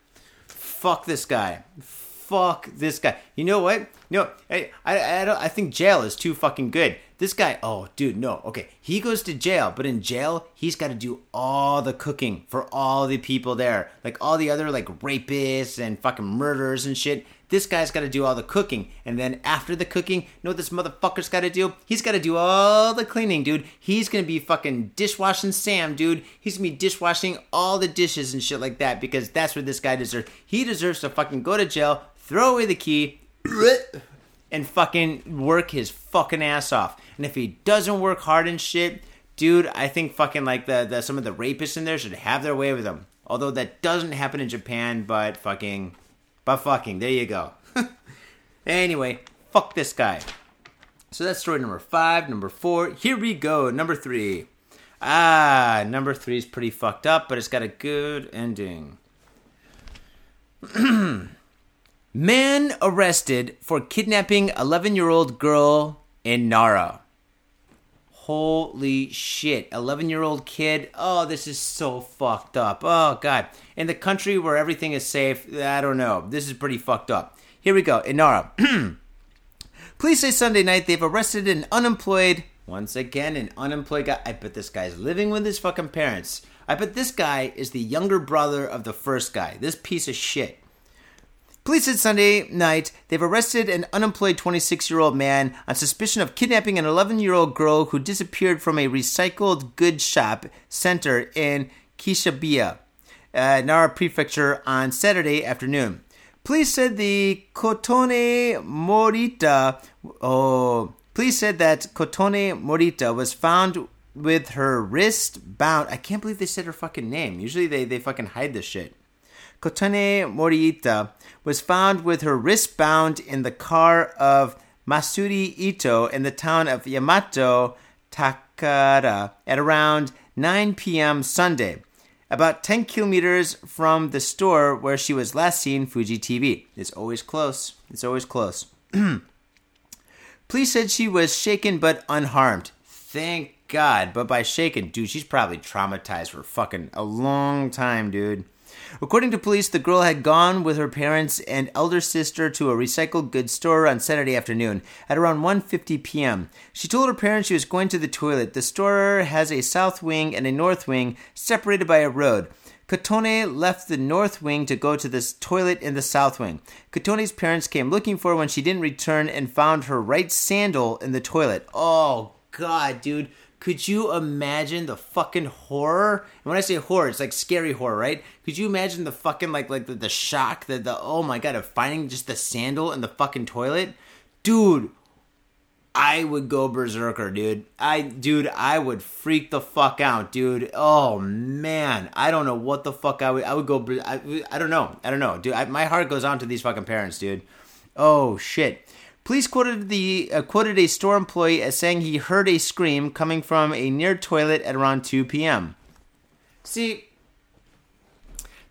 Fuck this guy. Fuck this guy. You know what? You know, I I I, don't, I think jail is too fucking good. This guy, oh, dude, no. Okay, he goes to jail, but in jail, he's got to do all the cooking for all the people there. Like all the other, like, rapists and fucking murderers and shit. This guy's got to do all the cooking. And then after the cooking, you know what this motherfucker's got to do? He's got to do all the cleaning, dude. He's going to be fucking dishwashing Sam, dude. He's going to be dishwashing all the dishes and shit like that because that's what this guy deserves. He deserves to fucking go to jail, throw away the key, [CLEARS THROAT] and fucking work his fucking ass off. And if he doesn't work hard and shit, dude, I think fucking like the, the some of the rapists in there should have their way with him. Although that doesn't happen in Japan, but fucking, but fucking, there you go. [LAUGHS] anyway, fuck this guy. So that's story number five. Number four, here we go. Number three. Ah, number three is pretty fucked up, but it's got a good ending. [CLEARS THROAT] Man arrested for kidnapping 11 year old girl in Nara. Holy shit. 11 year old kid. Oh, this is so fucked up. Oh, God. In the country where everything is safe, I don't know. This is pretty fucked up. Here we go. In Nara. [CLEARS THROAT] Police say Sunday night they've arrested an unemployed, once again, an unemployed guy. I bet this guy's living with his fucking parents. I bet this guy is the younger brother of the first guy. This piece of shit. Police said Sunday night they've arrested an unemployed 26 year old man on suspicion of kidnapping an 11 year old girl who disappeared from a recycled goods shop center in Kishibuya, uh, Nara Prefecture, on Saturday afternoon. Police said the Kotone Morita, oh, police said that Kotone Morita was found with her wrist bound. I can't believe they said her fucking name. Usually they, they fucking hide this shit. Kotone Morita was found with her wrist bound in the car of Masuri Ito in the town of Yamato Takada at around 9 p.m. Sunday, about 10 kilometers from the store where she was last seen Fuji TV. It's always close. It's always close. [CLEARS THROAT] Police said she was shaken but unharmed. Thank God. But by shaken, dude, she's probably traumatized for fucking a long time, dude. According to police, the girl had gone with her parents and elder sister to a recycled goods store on Saturday afternoon at around 1:50 p.m. She told her parents she was going to the toilet. The store has a south wing and a north wing separated by a road. Kotone left the north wing to go to the toilet in the south wing. Kotone's parents came looking for her when she didn't return and found her right sandal in the toilet. Oh god, dude. Could you imagine the fucking horror? And when I say horror, it's like scary horror, right? Could you imagine the fucking like like the, the shock, the the oh my god of finding just the sandal in the fucking toilet? Dude, I would go berserker, dude. I, dude, I would freak the fuck out, dude. Oh man, I don't know what the fuck I would. I would go. I, I don't know. I don't know, dude. I, my heart goes out to these fucking parents, dude. Oh shit. Police quoted the uh, quoted a store employee as saying he heard a scream coming from a near toilet at around 2 p.m. See,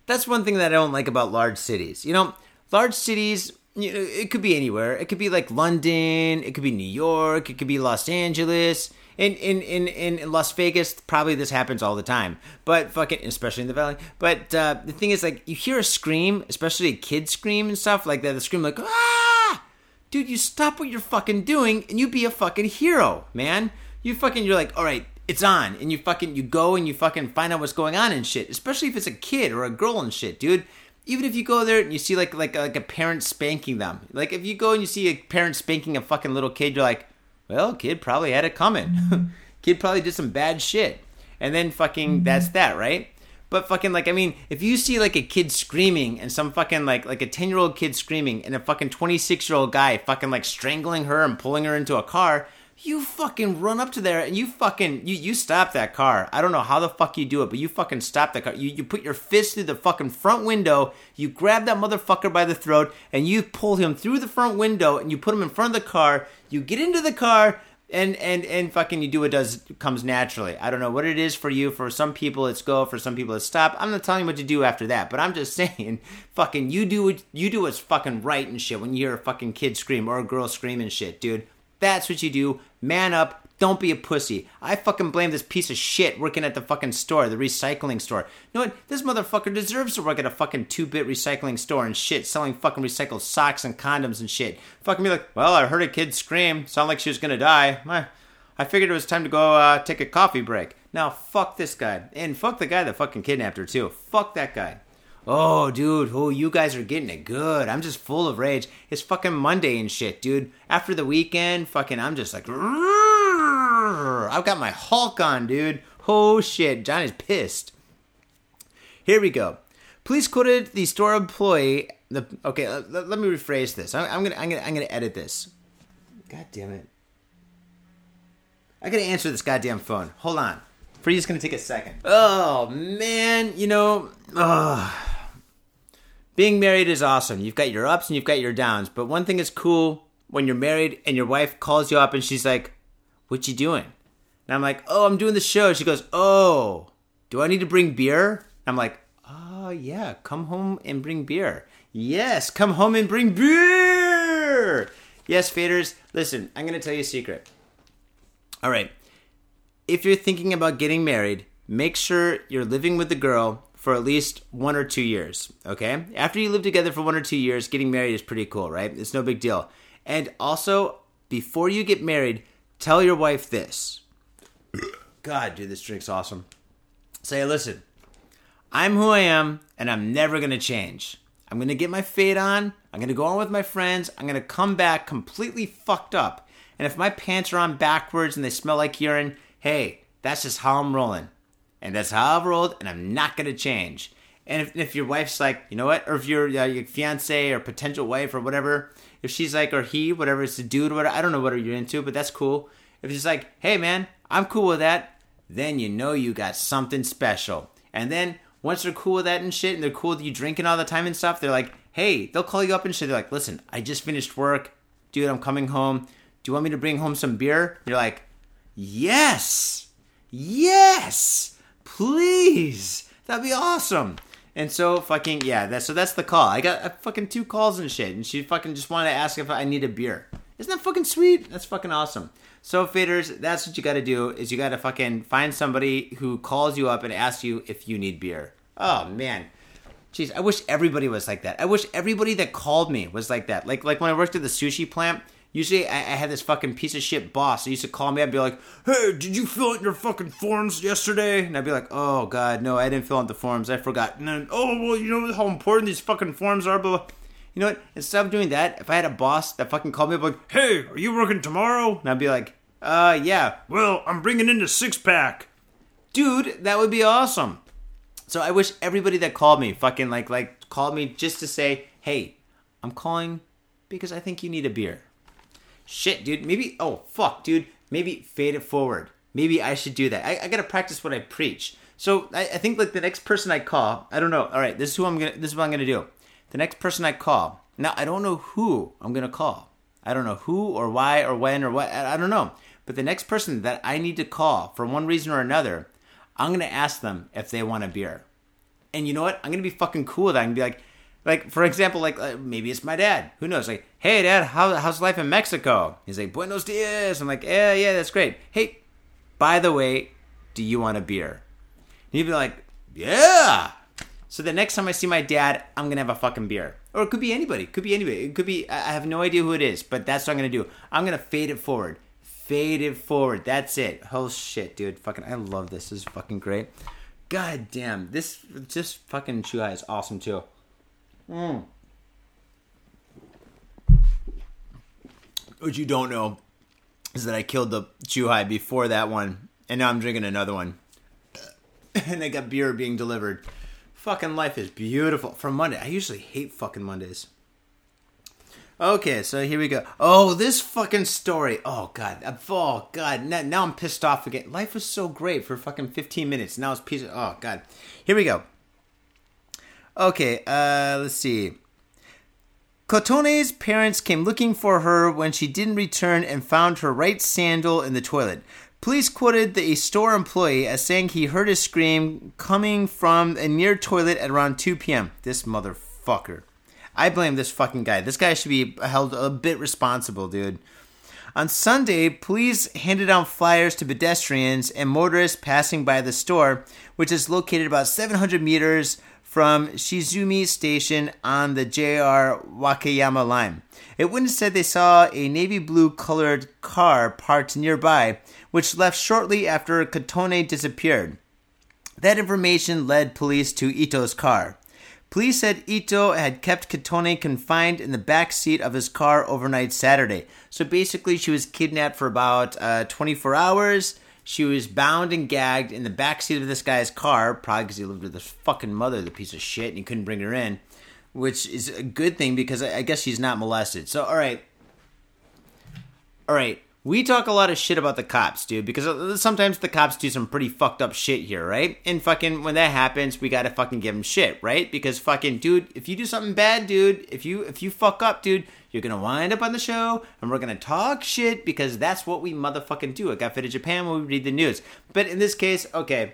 that's one thing that I don't like about large cities. You know, large cities you know, it could be anywhere. It could be like London. It could be New York. It could be Los Angeles. In in in in Las Vegas, probably this happens all the time. But fucking, especially in the valley. But uh, the thing is, like, you hear a scream, especially a kid scream and stuff like that. The scream like ah, dude, you stop what you're fucking doing and you be a fucking hero, man. You fucking, you're like, all right, it's on, and you fucking, you go and you fucking find out what's going on and shit. Especially if it's a kid or a girl and shit, dude even if you go there and you see like like like a parent spanking them, like if you go and you see a parent spanking a fucking little kid, you're like, well, kid probably had it coming. [LAUGHS] kid probably did some bad shit, and then fucking mm-hmm. that's that, right? But fucking like I mean, if you see like a kid screaming and some fucking like like a ten year old kid screaming and a fucking twenty six year old guy fucking like strangling her and pulling her into a car, you fucking run up to there and you fucking you you stop that car. I don't know how the fuck you do it, but you fucking stop that car. You you put your fist through the fucking front window, you grab that motherfucker by the throat, and you pull him through the front window and you put him in front of the car. You get into the car and and and fucking you do what does comes naturally. I don't know what it is for you. For some people it's go, for some people it's stop. I'm not telling you what to do after that, but I'm just [LAUGHS] saying, fucking you do what you do what's fucking right and shit when you hear a fucking kid scream or a girl scream and shit, dude. That's what you do. Man up. Don't be a pussy. I fucking blame this piece of shit working at the fucking store, the recycling store. You know what? This motherfucker deserves to work at a fucking two bit recycling store and shit, selling fucking recycled socks and condoms and shit. Fucking be like, well, I heard a kid scream. Sound like she was gonna die. I I figured it was time to go uh, take a coffee break. Now, fuck this guy. And fuck the guy that fucking kidnapped her, too. Fuck that guy. Oh, dude, oh, you guys are getting it good. I'm just full of rage. It's fucking Monday and shit, dude. After the weekend, fucking, I'm just like, I've got my Hulk on, dude. Oh shit, Johnny's pissed. Here we go. Police quoted the store employee. The okay, let, let me rephrase this. I'm, I'm, gonna, I'm gonna, I'm gonna edit this. God damn it! I gotta answer this goddamn phone. Hold on. Freeze gonna take a second. Oh man, you know, oh being married is awesome. You've got your ups and you've got your downs. But one thing is cool when you're married and your wife calls you up and she's like, What you doing? And I'm like, Oh, I'm doing the show. She goes, Oh, do I need to bring beer? I'm like, Oh, yeah, come home and bring beer. Yes, come home and bring beer. Yes, faders, listen, I'm going to tell you a secret. All right. If you're thinking about getting married, make sure you're living with the girl for at least one or two years. Okay? After you live together for one or two years, getting married is pretty cool, right? It's no big deal. And also, before you get married, tell your wife this. God, dude, this drink's awesome. Say, listen, I'm who I am, and I'm never gonna change. I'm gonna get my fade on. I'm gonna go on with my friends. I'm gonna come back completely fucked up. And if my pants are on backwards and they smell like urine, hey, that's just how I'm rolling and that's how I've rolled, and I'm not gonna change. And if, if your wife's like, you know what, or if you're uh, your fiance or potential wife or whatever, if she's like, or he, whatever, it's a dude, whatever, I don't know what you're into, but that's cool. If she's like, hey man, I'm cool with that, then you know you got something special. And then once they're cool with that and shit, and they're cool with you drinking all the time and stuff, they're like, hey, they'll call you up and shit. They're like, listen, I just finished work, dude, I'm coming home. Do you want me to bring home some beer? You're like, yes, yes please, that'd be awesome. And so fucking yeah, that so that's the call. I got uh, fucking two calls and shit, and she fucking just wanted to ask if I need a beer. Isn't that fucking sweet? That's fucking awesome. So faders, that's what you got to do is you got to fucking find somebody who calls you up and asks you if you need beer. Oh man. Jeez, I wish everybody was like that. I wish everybody that called me was like that. Like like when I worked at the sushi plant, Usually, I, I, had this fucking piece of shit boss. He used to call me. I'd be like, "Hey, did you fill out your fucking forms yesterday?" And I'd be like, "Oh God, no, I didn't fill out the forms. I forgot." And then, "Oh well, you know how important these fucking forms are." Blah. You know what? Instead of doing that, if I had a boss that fucking called me up like, "Hey, are you working tomorrow?" and I'd be like, Uh, yeah. Well, I'm bringing in a six pack. Dude, that would be awesome. So I wish everybody that called me fucking like like called me just to say, "Hey, I'm calling because I think you need a beer." Shit, dude. Maybe oh fuck, dude. Maybe fade it forward. Maybe I should do that. I, I gotta practice what I preach. So I, I think like the next person I call, I don't know. All right, this is who I'm gonna. This is what I'm gonna do. The next person I call. Now I don't know who I'm gonna call. I don't know who or why or when or what. I I don't know. But the next person that I need to call for one reason or another, I'm gonna ask them if they want a beer. And you know what? I'm gonna be fucking cool with that. I can be like, like for example, like uh, maybe it's my dad. Who knows? Like, hey dad, how, how's life in Mexico? He's like, Buenos dias. I'm like, yeah, yeah, that's great. Hey, by the way, do you want a beer? And he'd be like, yeah. So the next time I see my dad, I'm gonna have a fucking beer. Or it could be anybody. It could be anybody. It could be. I have no idea who it is, but that's what I'm gonna do. I'm gonna fade it forward. Fade it forward. That's it. Oh shit, dude. Fucking, I love this. This is fucking great. God damn, this just fucking Chuhai is awesome too. Mm. What you don't know is that I killed the Chuhai before that one, and now I'm drinking another one. [LAUGHS] and I got beer being delivered. Fucking life is beautiful. For Monday, I usually hate fucking Mondays. Okay, so here we go. Oh, this fucking story. Oh god. Oh god. Now, now I'm pissed off again. Life was so great for fucking 15 minutes. Now it's piece. Of, oh god. Here we go. Okay. Uh, let's see. Kotone's parents came looking for her when she didn't return and found her right sandal in the toilet. Police quoted the, a store employee as saying he heard a scream coming from a near toilet at around 2 p.m. This motherfucker. I blame this fucking guy. This guy should be held a bit responsible, dude. On Sunday, police handed out flyers to pedestrians and motorists passing by the store, which is located about 700 meters from Shizumi Station on the JR Wakayama line. A witness said they saw a navy blue colored car parked nearby, which left shortly after Kotone disappeared. That information led police to Ito's car. Police said Ito had kept Kotone confined in the back seat of his car overnight Saturday. So basically, she was kidnapped for about uh, 24 hours. She was bound and gagged in the back seat of this guy's car, probably because he lived with his fucking mother, the piece of shit, and he couldn't bring her in, which is a good thing because I I guess she's not molested. So, all right. All right. We talk a lot of shit about the cops, dude, because uh, sometimes the cops do some pretty fucked up shit here, right? And fucking when that happens, we gotta fucking give them shit, right? Because fucking, dude, if you do something bad, dude, if you if you fuck up, dude, you're gonna wind up on the show, and we're gonna talk shit because that's what we motherfucking do. At Got Faded Japan when we read the news. But in this case, okay,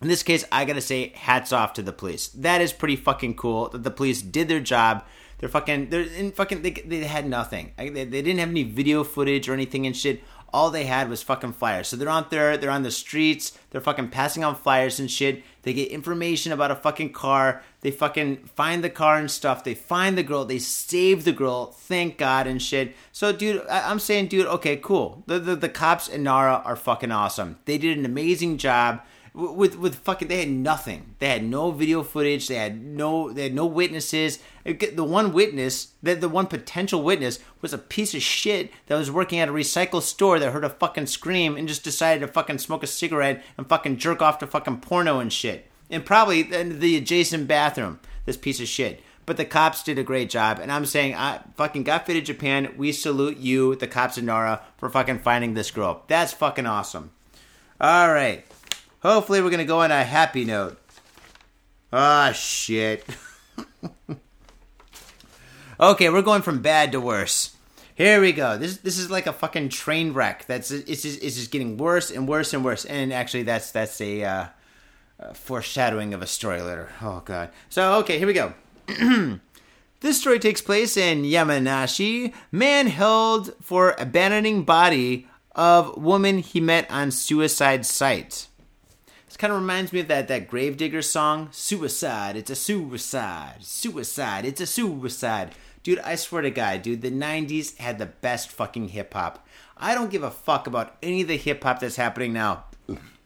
in this case, I gotta say, hats off to the police. That is pretty fucking cool that the police did their job. They're fucking, they're in fucking, they, they had nothing. They, they didn't have any video footage or anything and shit. All they had was fucking flyers. So they're out there, they're on the streets, they're fucking passing on flyers and shit. They get information about a fucking car. They fucking find the car and stuff. They find the girl. They save the girl. Thank God and shit. So, dude, I- I'm saying, dude, okay, cool. The, the, the cops in Nara are fucking awesome. They did an amazing job with with fucking they had nothing. They had no video footage. They had no they had no witnesses. The one witness the, the one potential witness was a piece of shit that was working at a recycle store that heard a fucking scream and just decided to fucking smoke a cigarette and fucking jerk off to fucking porno and shit. And probably in the adjacent bathroom this piece of shit. But the cops did a great job. And i'm saying i fucking Got Faded Japan. We salute you the cops in nara for fucking finding this girl. That's fucking awesome. All right Hopefully, we're gonna go on a happy note. Ah, shit. [LAUGHS] okay, we're going from bad to worse. Here we go. This this is like a fucking train wreck. That's it's just, it's just getting worse and worse and worse. And actually, that's that's a uh, uh, foreshadowing of a story later. Oh god. So okay, here we go. [CLEARS THROAT] This story takes place in Yamanashi. Man held for abandoning body of woman he met on suicide site. Kind of reminds me of that that Gravedigger song, "Suicide, it's a suicide, suicide, it's a suicide." Dude, I swear to God, dude, the '90s had the best fucking hip hop. I don't give a fuck about any of the hip hop that's happening now.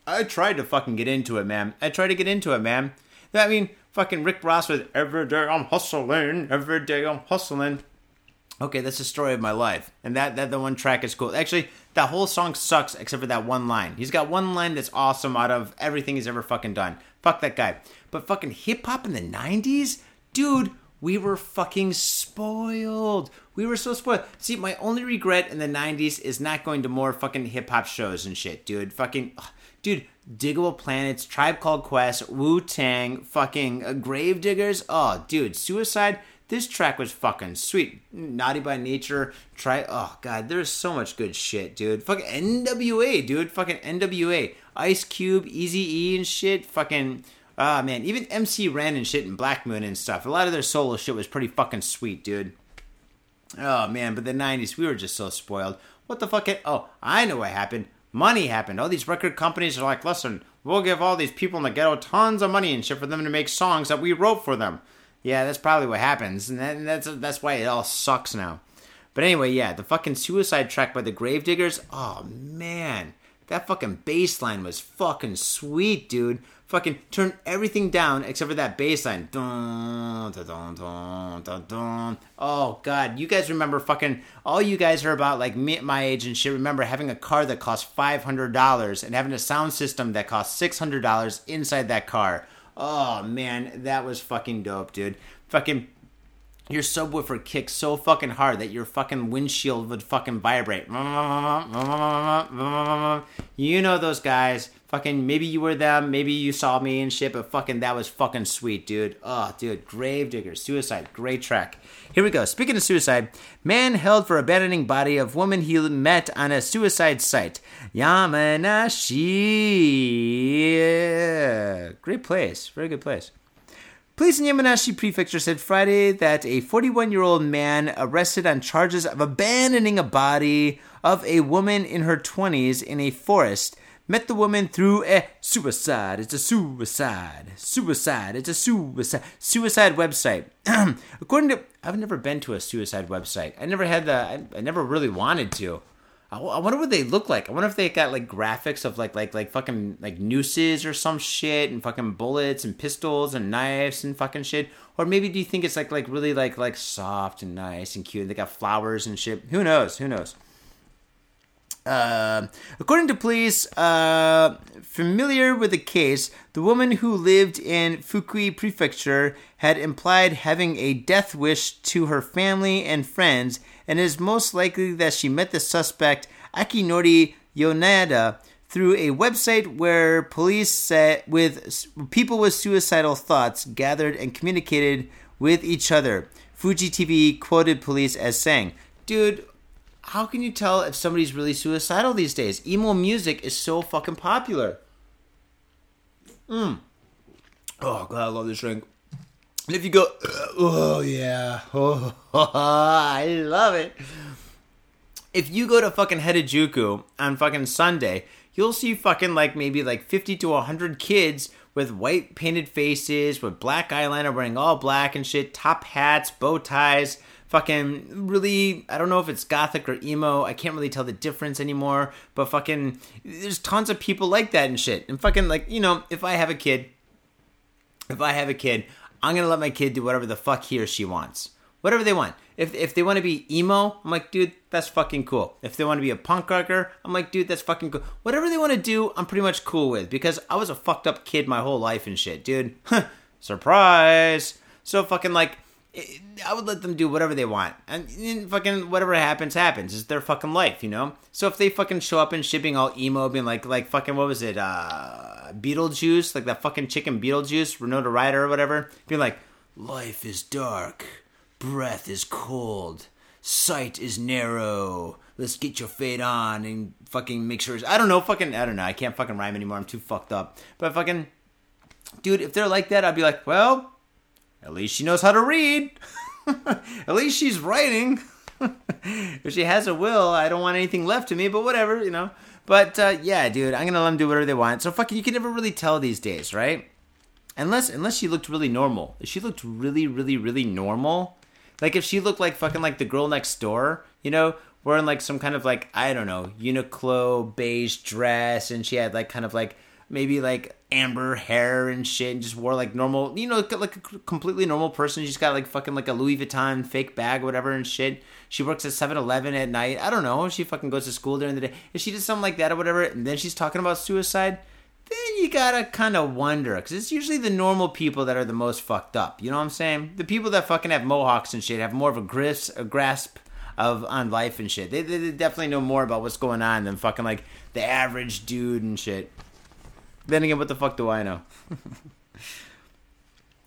I tried to fucking get into it, man. I tried to get into it, man. I mean, fucking Rick Ross with "Every day I'm hustling, every day I'm hustling." Okay, that's the story of my life, and that that the one track is cool. Actually, that whole song sucks except for that one line. He's got one line that's awesome out of everything he's ever fucking done. Fuck that guy. But fucking hip hop in the '90s, dude, we were fucking spoiled. We were so spoiled. See, my only regret in the '90s is not going to more fucking hip hop shows and shit, dude. Fucking, ugh. dude. Digable Planets, Tribe Called Quest, Wu Tang, fucking uh, Gravediggaz. Oh, dude, Suicide. This track was fucking sweet. Naughty by Nature. Try. Oh god, there's so much good shit, dude. Fucking NWA, dude. Fucking NWA. Ice Cube, Easy E and shit. Fucking. Ah man, even MC Ren and shit and Black Moon and stuff. A lot of their solo shit was pretty fucking sweet, dude. Oh man, but the '90s, we were just so spoiled. What the fuck? Oh, I know what happened. Money happened. All these record companies are like, listen, we'll give all these people in the ghetto tons of money and shit for them to make songs that we wrote for them. Yeah, that's probably what happens, and, that, that's that's why it all sucks now. But anyway, yeah, the fucking suicide track by the Gravediggaz. Oh man, that fucking bass line was fucking sweet, dude. Fucking turn everything down except for that bass line. Dun, dun, dun, dun, dun. Oh god, you guys remember fucking all you guys are about like me, at my age and shit. Remember having a car that cost five hundred dollars and having a sound system that cost six hundred dollars inside that car. Oh man, that was fucking dope, dude. Fucking your subwoofer kicks so fucking hard that your fucking windshield would fucking vibrate. You know those guys. Fucking maybe you were them, maybe you saw me and shit, but fucking that was fucking sweet, dude. Oh, dude, Gravedigger, Suicide, great track. Here we go. Speaking of suicide, man held for abandoning body of woman he met on a suicide site. Yamanashi. Great place. Very good place. Police in Yamanashi Prefecture said Friday that a 41 year old man arrested on charges of abandoning a body of a woman in her 20s in a forest met the woman through a suicide. It's a suicide. Suicide. It's a suicide. Suicide website. [CLEARS THROAT] According to, I've never been to a suicide website. I never had the, I, I never really wanted to. I, I wonder what they look like. I wonder if they got like graphics of like like like fucking like nooses or some shit and fucking bullets and pistols and knives and fucking shit. Or maybe do you think it's like like really like like soft and nice and cute? They got flowers and shit. Who knows? Who knows? Uh, according to police uh, familiar with the case, the woman who lived in Fukui Prefecture had implied having a death wish to her family and friends, and it is most likely that she met the suspect Akinori Yonada through a website where police said with people with suicidal thoughts gathered and communicated with each other. Fuji TV quoted police as saying, "Dude, how can you tell if somebody's really suicidal these days? Emo music is so fucking popular. Mm. Oh god, I love this drink. And if you go, oh yeah, oh, [LAUGHS] I love it. If you go to fucking Harajuku on fucking Sunday, you'll see fucking like maybe like 50 to 100 kids with white painted faces, with black eyeliner, wearing all black and shit, top hats, bow ties, fucking really I don't know if it's gothic or emo. I can't really tell the difference anymore. But fucking there's tons of people like that and shit. And fucking like, you know, if I have a kid, if I have a kid, I'm gonna let my kid do whatever the fuck he or she wants. Whatever they want. If if they want to be emo, I'm like, dude, that's fucking cool. If they want to be a punk rocker, I'm like, dude, that's fucking cool. Whatever they want to do, I'm pretty much cool with because I was a fucked up kid my whole life and shit, dude. [LAUGHS] Surprise. So fucking like I would let them do whatever they want, and, and, fucking whatever happens, happens. It's their fucking life, you know. So if they fucking show up and shipping all emo, being like, like fucking what was it, uh, Beetlejuice, like that fucking chicken Beetlejuice, Renata Ryder or whatever, being like, life is dark, breath is cold, sight is narrow. Let's get your fade on and fucking make sure. I don't know, fucking, I don't know. I can't fucking rhyme anymore. I'm too fucked up. But fucking, dude, if they're like that, I'd be like, well at least she knows how to read. [LAUGHS] At least she's writing. [LAUGHS] if she has a will, I don't want anything left to me, but whatever, you know. But uh, yeah, dude, I'm gonna let them do whatever they want. So fucking, you can never really tell these days, right? Unless unless she looked really normal. If she looked really, really, really normal, like if she looked like fucking like the girl next door, you know, wearing like some kind of like I don't know Uniqlo beige dress, and she had like kind of like maybe like amber hair and shit, and just wore like normal, you know, like a completely normal person. She's got like fucking like a Louis Vuitton fake bag, whatever, and shit. She works at 7 Eleven at night. I don't know. She fucking goes to school during the day. If she did something like that or whatever, and then she's talking about suicide, then you gotta kind of wonder. Because it's usually the normal people that are the most fucked up. You know what I'm saying? The people that fucking have mohawks and shit have more of a, grasp, a grasp of on life and shit. They, they, they definitely know more about what's going on than fucking like the average dude and shit. Then again, what the fuck do I know? [LAUGHS]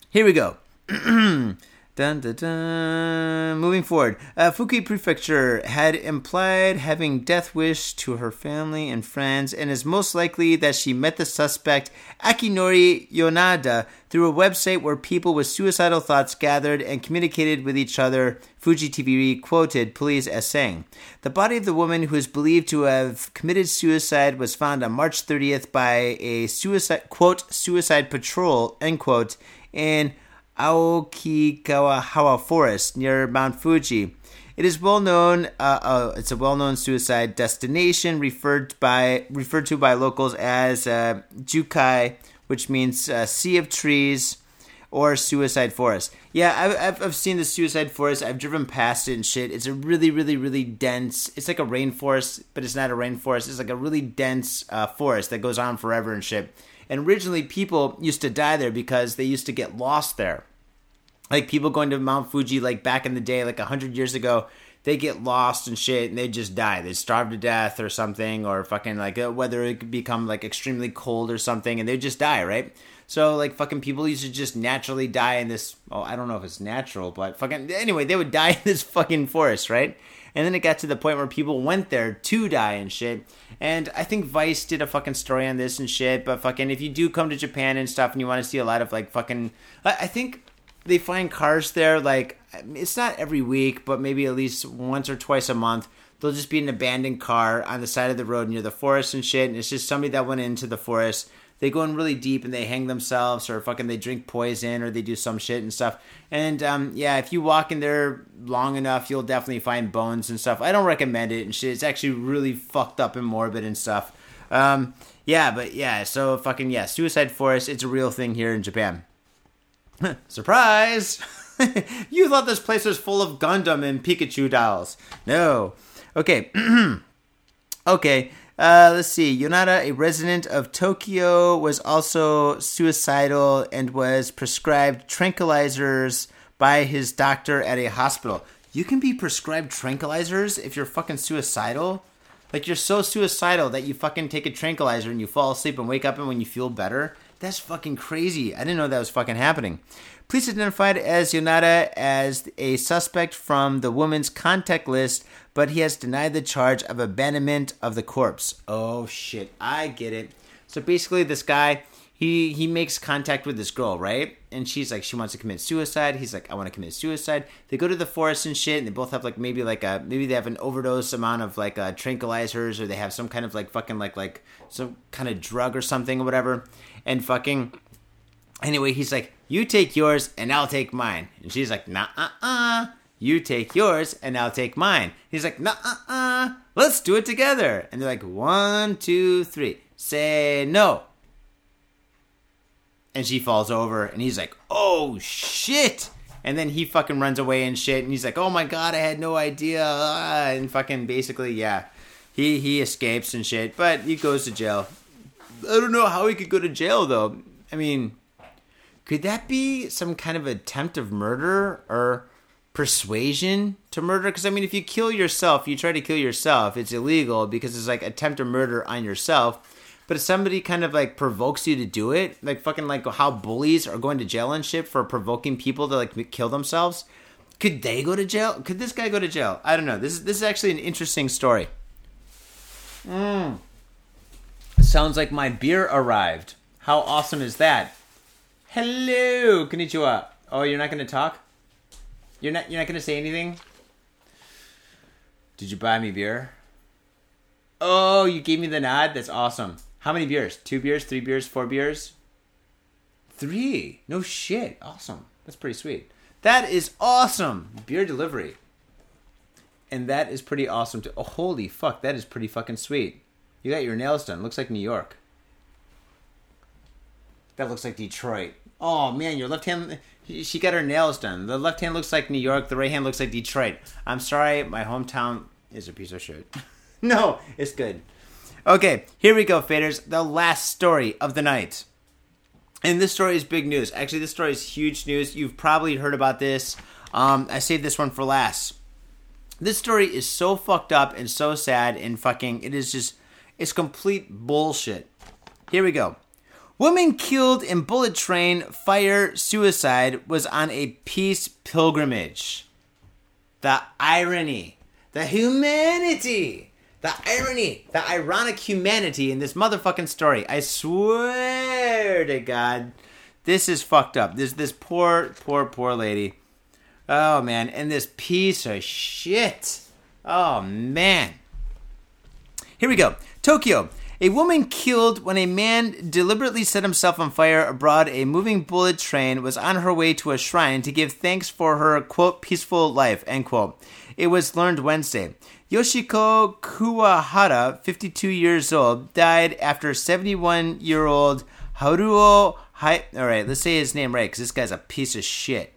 Here we go. [CLEARS THROAT] Dun, dun, dun. Moving forward, uh, Fukui Prefecture had implied having death wish to her family and friends, and is most likely that she met the suspect Akinori Yonada through a website where people with suicidal thoughts gathered and communicated with each other. Fuji TV quoted police as saying, "The body of the woman who is believed to have committed suicide was found on March 30th by a suicide quote suicide patrol end quote in." Aokigahara Forest near Mount Fuji. It is well known. Uh, uh, it's a well-known suicide destination referred by referred to by locals as uh, Jukai, which means uh, sea of trees or suicide forest. Yeah, I've, I've seen the suicide forest. I've driven past it and shit. It's a really, really, really dense. It's like a rainforest, but it's not a rainforest. It's like a really dense uh, forest that goes on forever and shit. And originally, people used to die there because they used to get lost there like people going to Mount Fuji like back in the day, like hundred years ago, they get lost and shit and they just die. They starve to death or something, or fucking like uh, whether it could become like extremely cold or something, and they just die, right? So like fucking people used to just naturally die in this. Oh, I don't know if it's natural, but fucking anyway, they would [LAUGHS] die in this fucking forest, right? And then it got to the point where people went there to die and shit. And I think Vice did a fucking story on this and shit. But fucking, if you do come to Japan and stuff and you want to see a lot of like fucking, I think they find cars there like it's not every week, but maybe at least once or twice a month. There'll just be an abandoned car on the side of the road near the forest and shit, and it's just somebody that went into the forest. They go in really deep and they hang themselves, or fucking they drink poison, or they do some shit and stuff. And um, yeah, if you walk in there long enough, you'll definitely find bones and stuff. I don't recommend it and shit. It's actually really fucked up and morbid and stuff. Um, yeah, but yeah, so fucking yeah, suicide forest. It's a real thing here in Japan. [LAUGHS] Surprise! [LAUGHS] you thought this place was full of Gundam and Pikachu dolls. No. Okay. [CLEARS THROAT] okay. Uh, let's see. Yonada, a resident of Tokyo, was also suicidal and was prescribed tranquilizers by his doctor at a hospital. You can be prescribed tranquilizers if you're fucking suicidal? Like, you're so suicidal that you fucking take a tranquilizer and you fall asleep and wake up and when you feel better? That's fucking crazy. I didn't know that was fucking happening. Police identified as Yonada as a suspect from the woman's contact list, but he has denied the charge of abandonment of the corpse. Oh shit, I get it. So basically, this guy he he makes contact with this girl, right? And she's like, she wants to commit suicide. He's like, I want to commit suicide. They go to the forest and shit, and they both have like maybe like a maybe they have an overdose amount of like uh, tranquilizers, or they have some kind of like fucking like like some kind of drug or something or whatever. And fucking anyway, he's like, you take yours and I'll take mine. And she's like, nah, uh, uh. You take yours and I'll take mine. He's like, nah, uh, uh. Let's do it together. And they're like, one, two, three. Say no and she falls over and he's like oh shit and then he fucking runs away and shit and he's like oh my god i had no idea and fucking basically yeah he he escapes and shit but he goes to jail i don't know how he could go to jail though i mean could that be some kind of attempt of murder or persuasion to murder because i mean if you kill yourself you try to kill yourself it's illegal because it's like attempt of murder on yourself but if somebody kind of like provokes you to do it, like fucking like how bullies are going to jail and shit for provoking people to like kill themselves, could they go to jail? Could this guy go to jail? I don't know. This is this is actually an interesting story. Mm. Sounds like my beer arrived. How awesome is that? Hello, konnichiwa. Oh, you're not going to talk? You're not you're not going to say anything? Did you buy me beer? Oh, you gave me the nod. That's awesome. How many beers? Two beers, three beers, four beers? Three. No shit. Awesome. That's pretty sweet. That is awesome. Beer delivery. And that is pretty awesome too. Oh, holy fuck. That is pretty fucking sweet. You got your nails done. Looks like New York. That looks like Detroit. Oh man, your left hand. She got her nails done. The left hand looks like New York. The right hand looks like Detroit. I'm sorry, my hometown is a piece of shit. [LAUGHS] no, it's good. Okay, here we go, faders. The last story of the night. And this story is big news. Actually, this story is huge news. You've probably heard about this. Um, I saved this one for last. This story is so fucked up and so sad and fucking. It is just. It's complete bullshit. Here we go. Woman killed in bullet train fire suicide was on a peace pilgrimage. The irony, the humanity, the irony, the ironic humanity in this motherfucking story. I swear to God, this is fucked up. This this poor, poor, poor lady. Oh man, and this piece of shit. Oh man. Here we go. Tokyo. A woman killed when a man deliberately set himself on fire aboard a moving bullet train was on her way to a shrine to give thanks for her, quote, peaceful life, end quote. It was learned Wednesday. Yoshiko Kuwahara, 52 years old, died after 71 year old Haruo. Hi- All right, let's say his name right because this guy's a piece of shit.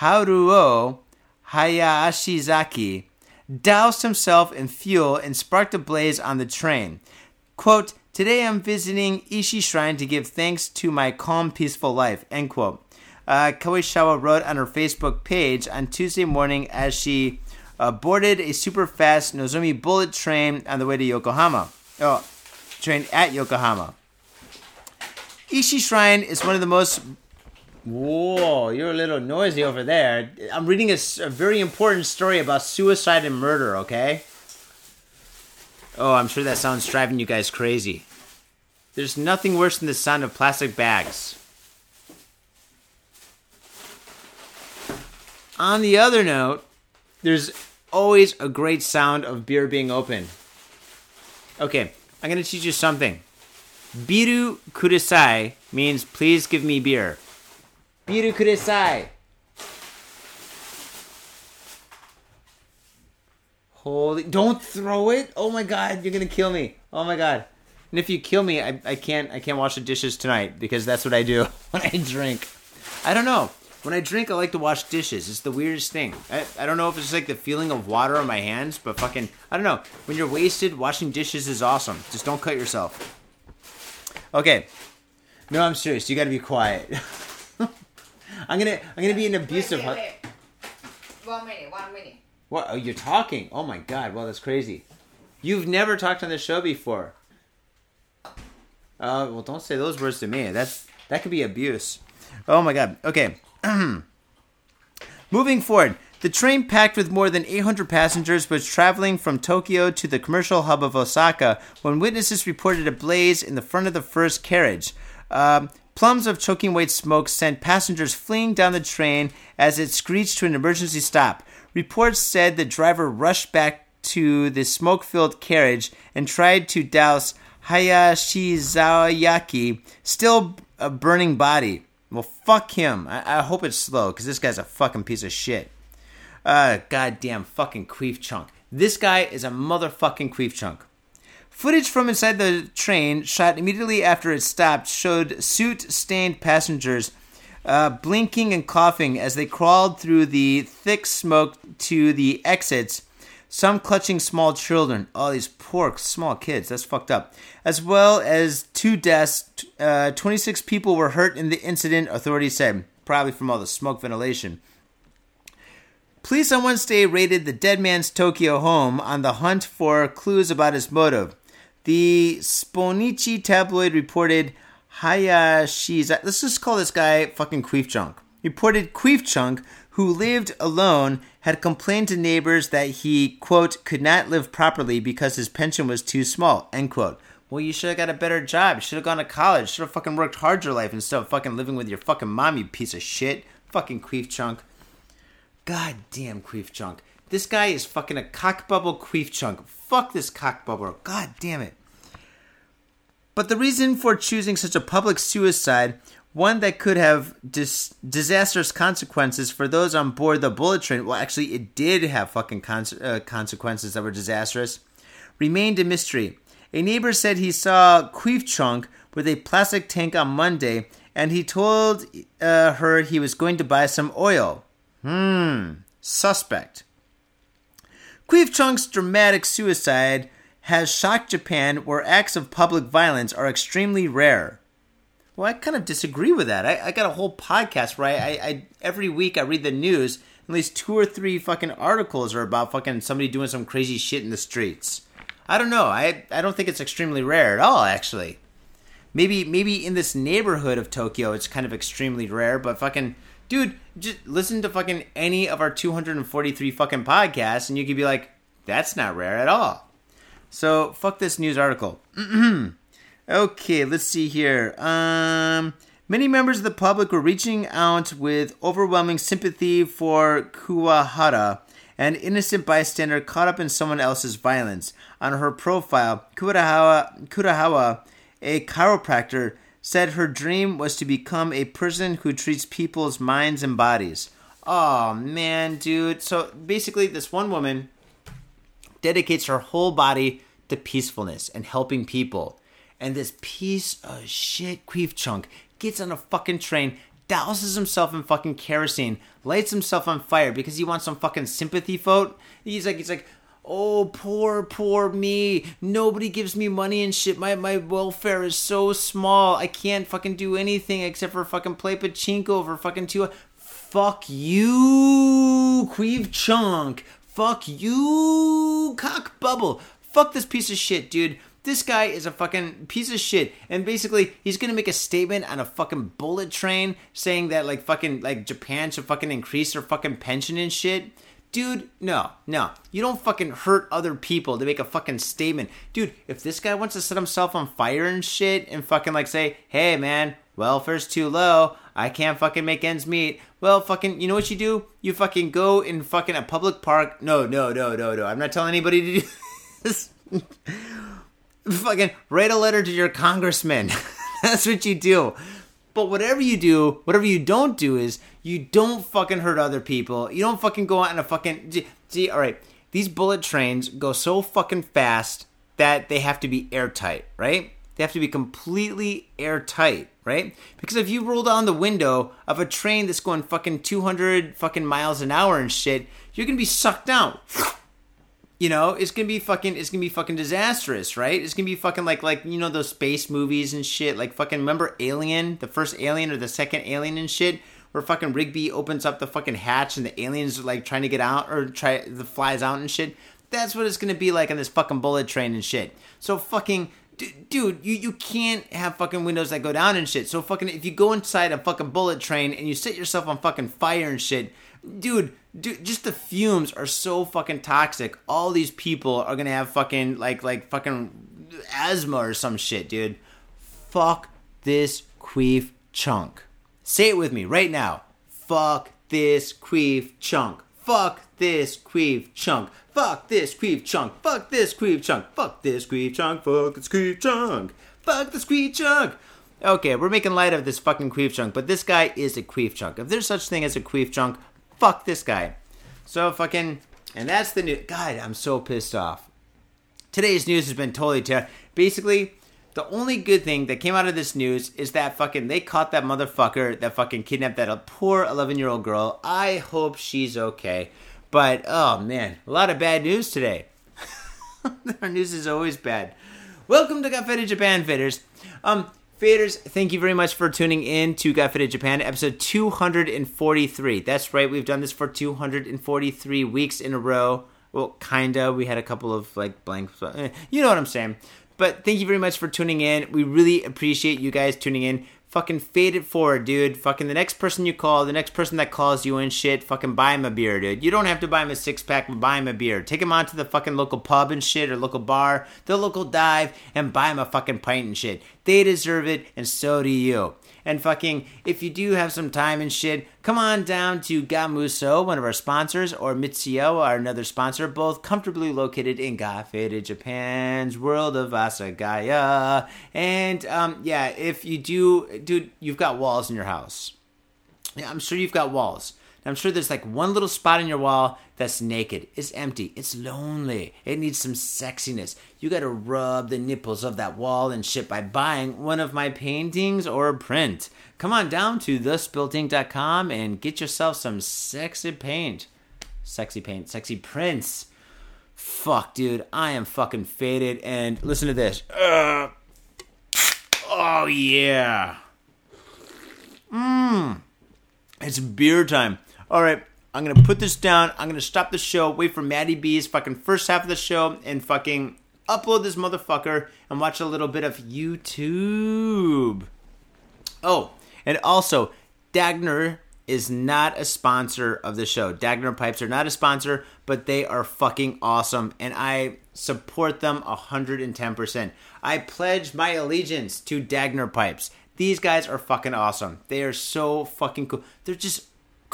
Haruo Hayashizaki doused himself in fuel and sparked a blaze on the train. Quote, Today I'm visiting Ise Shrine to give thanks to my calm, peaceful life. End quote. Uh, Kawaishawa wrote on her Facebook page on Tuesday morning as she uh, boarded a super fast Nozomi bullet train on the way to Yokohama. Oh, train at Yokohama. Ise Shrine is one of the most. Whoa, you're a little noisy over there. I'm reading a, a very important story about suicide and murder, okay? Oh, I'm sure that sounds driving you guys crazy. There's nothing worse than the sound of plastic bags. On the other note, there's always a great sound of beer being open. Okay, I'm gonna teach you something. Biru kudasai means please give me beer. Biru kudasai. Holy! Don't throw it! Oh my god, you're gonna kill me! Oh my god! And if you kill me, I, I can't I can't wash the dishes tonight because that's what I do [LAUGHS] when I drink. I don't know. When I drink, I like to wash dishes. It's the weirdest thing. I, I don't know if it's like the feeling of water on my hands, but fucking I don't know. When you're wasted, washing dishes is awesome. Just don't cut yourself. Okay. No, I'm serious. You got to be quiet. [LAUGHS] I'm gonna I'm gonna be an abusive. Wait, wait, wait. One minute, one minute. What? Oh, you're talking? Oh my god! Well, that's crazy. You've never talked on the show before. Uh, well, don't say those words to me. That's that could be abuse. Oh my god. Okay. [CLEARS THROAT] Moving forward, the train packed with more than 800 passengers was traveling from Tokyo to the commercial hub of Osaka when witnesses reported a blaze in the front of the first carriage. Um, plums of choking white smoke sent passengers fleeing down the train as it screeched to an emergency stop. Reports said the driver rushed back to the smoke filled carriage and tried to douse Hayashizawayaki, still a burning body. Well, fuck him. I, I hope it's slow because this guy's a fucking piece of shit. Uh, goddamn fucking queef chunk. This guy is a motherfucking queef chunk. Footage from inside the train, shot immediately after it stopped, showed soot stained passengers uh, blinking and coughing as they crawled through the thick smoke to the exits, some clutching small children. Oh, these poor small kids. That's fucked up. As well as two deaths. Uh, 26 people were hurt in the incident, authorities said, probably from all the smoke ventilation. Police on Wednesday raided the dead man's Tokyo home on the hunt for clues about his motive. The Sponichi tabloid reported Hayashi's. Let's just call this guy fucking Queef Chunk. Reported Queef Chunk, who lived alone, had complained to neighbors that he, quote, could not live properly because his pension was too small, end quote. Well, you should have got a better job. You should have gone to college. Should have fucking worked hard your life instead of fucking living with your fucking mom, you piece of shit. Fucking Queef Chunk. God damn Queef Chunk. This guy is fucking a cockbubble Queef Chunk. Fuck this cockbubble. God damn it. But the reason for choosing such a public suicide, one that could have dis- disastrous consequences for those on board the bullet train, well, actually, it did have fucking con- uh, consequences that were disastrous, remained a mystery. A neighbor said he saw Queef Chunk with a plastic tank on Monday, and he told uh, her he was going to buy some oil. Hmm, suspect. Queef Chunk's dramatic suicide has shocked Japan, where acts of public violence are extremely rare. Well, I kind of disagree with that. I, I got a whole podcast where I, I, I every week I read the news. At least two or three fucking articles are about fucking somebody doing some crazy shit in the streets. I don't know. I I don't think it's extremely rare at all. Actually, maybe maybe in this neighborhood of Tokyo it's kind of extremely rare. But fucking dude, just listen to fucking any of our 243 fucking podcasts, and you could be like, that's not rare at all. So fuck this news article. [CLEARS THROAT] okay, let's see here. Um, many members of the public were reaching out with overwhelming sympathy for Kuwahara, an innocent bystander caught up in someone else's violence. On her profile, Kurahawa, Kurahawa a chiropractor, said her dream was to become a person who treats people's minds and bodies. Oh man, dude. So basically, this one woman dedicates her whole body to peacefulness and helping people. And this piece of shit queef chunk gets on a fucking train, douses himself in fucking kerosene, lights himself on fire because he wants some fucking sympathy vote. He's like, he's like, oh poor, poor me. Nobody gives me money and shit. My my welfare is so small. I can't fucking do anything except for fucking play pachinko for fucking two. Fuck you, queef chunk. Fuck you, cock bubble. Fuck this piece of shit, dude. This guy is a fucking piece of shit. And basically, he's gonna make a statement on a fucking bullet train saying that like fucking like Japan should fucking increase their fucking pension and shit. Dude, no, no. You don't fucking hurt other people to make a fucking statement. Dude, if this guy wants to set himself on fire and shit and fucking like say, hey man, welfare's too low, I can't fucking make ends meet. Well, fucking, you know what you do? You fucking go in fucking a public park. No, no, no, no, no. I'm not telling anybody to do this. [LAUGHS] fucking write a letter to your congressman. [LAUGHS] That's what you do. But whatever you do, whatever you don't do is you don't fucking hurt other people. You don't fucking go out in a fucking. See, all right. These bullet trains go so fucking fast that they have to be airtight, right? They have to be completely airtight, right? Because if you roll down the window of a train that's going fucking 200 fucking miles an hour and shit, you're gonna be sucked out. [SNIFFS] You know, it's gonna be fucking, it's gonna be fucking disastrous, right? It's gonna be fucking like, like you know those space movies and shit. Like fucking, remember Alien, the first Alien or the second Alien and shit, where fucking Rigby opens up the fucking hatch and the aliens are like trying to get out or try the flies out and shit. That's what it's gonna be like on this fucking bullet train and shit. So fucking dude, you, you can't have fucking windows that go down and shit. So fucking if you go inside a fucking bullet train and you set yourself on fucking fire and shit, dude, dude, just the fumes are so fucking toxic. All these people are gonna have fucking like like fucking asthma or some shit, dude. Fuck this queef chunk. Say it with me right now. Fuck this queef chunk. Fuck this queef chunk. Fuck this queef chunk. Fuck this queef chunk. Fuck this queef chunk. Fuck this queef chunk. Fuck this queef chunk. Okay, we're making light of this fucking queef chunk, but this guy is a queef chunk. If there's such thing as a queef chunk, fuck this guy. So fucking, and that's the new. God, I'm so pissed off. Today's news has been totally terrible. Basically, the only good thing that came out of this news is that fucking they caught that motherfucker that fucking kidnapped that poor 11 year old girl. I hope she's okay. But oh man, a lot of bad news today. [LAUGHS] Our news is always bad. Welcome to Got Faded Japan, faders. Um, faders, thank you very much for tuning in to Got Faded Japan, episode 243. That's right, we've done this for 243 weeks in a row. Well, kinda. We had a couple of like blanks. eh, You know what I'm saying. But thank you very much for tuning in. We really appreciate you guys tuning in. Fucking fade it forward, dude. Fucking the next person you call, the next person that calls you and shit, fucking buy him a beer, dude. You don't have to buy him a six pack, but buy him a beer. Take him out to the fucking local pub and shit, or local bar, the local dive, and buy him a fucking pint and shit. They deserve it, and so do you. And fucking, if you do have some time and shit, come on down to Gamuso, one of our sponsors, or Mitsuya, our another sponsor, both comfortably located in Got Faded, Japan's world of Asagaya. And um, yeah, if you do, dude, you've got walls in your house. Yeah, I'm sure you've got walls. And I'm sure there's like one little spot in your wall that's naked. It's empty. It's lonely. It needs some sexiness. You gotta rub the nipples of that wall and shit by buying one of my paintings or a print. Come on down to thespiltink.com and get yourself some sexy paint. Sexy paint, sexy prints. Fuck, dude, I am fucking faded. And listen to this. Uh, oh, yeah. Mmm. It's beer time. All right, I'm gonna put this down. I'm gonna stop the show. Wait for Matty B's fucking first half of the show and fucking upload this motherfucker and watch a little bit of YouTube. Oh, and also, Dagner is not a sponsor of the show. Dagner Pipes are not a sponsor, but they are fucking awesome, and I support them 110%. I pledge my allegiance to Dagner Pipes. These guys are fucking awesome. They are so fucking cool. They're just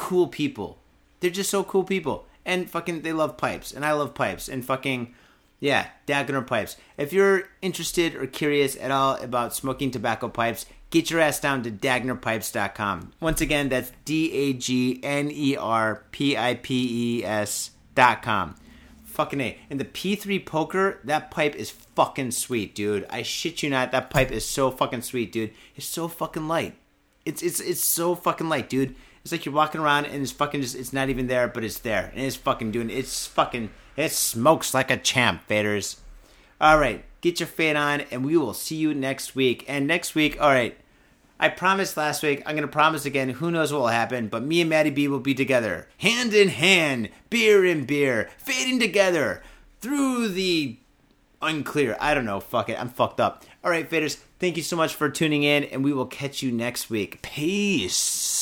cool people. They're just so cool people. And fucking they love pipes. And I love pipes. And fucking yeah, Dagner pipes. If you're interested or curious at all about smoking tobacco pipes, get your ass down to dagnerpipes.com. Once again, that's D A G N E R P I P E S.com. Fucking A. And the P3 poker, that pipe is fucking sweet, dude. I shit you not, that pipe is so fucking sweet, dude. It's so fucking light. It's it's it's so fucking light, dude. It's like you're walking around and it's fucking just it's not even there, but it's there. And it's fucking doing it's fucking it smokes like a champ, faders. Alright, get your fade on and we will see you next week. And next week, alright. I promised last week, I'm gonna promise again, who knows what will happen, but me and Matty B will be together. Hand in hand, beer in beer, fading together through the unclear. I don't know. Fuck it. I'm fucked up. All right, faders. Thank you so much for tuning in, and we will catch you next week. Peace.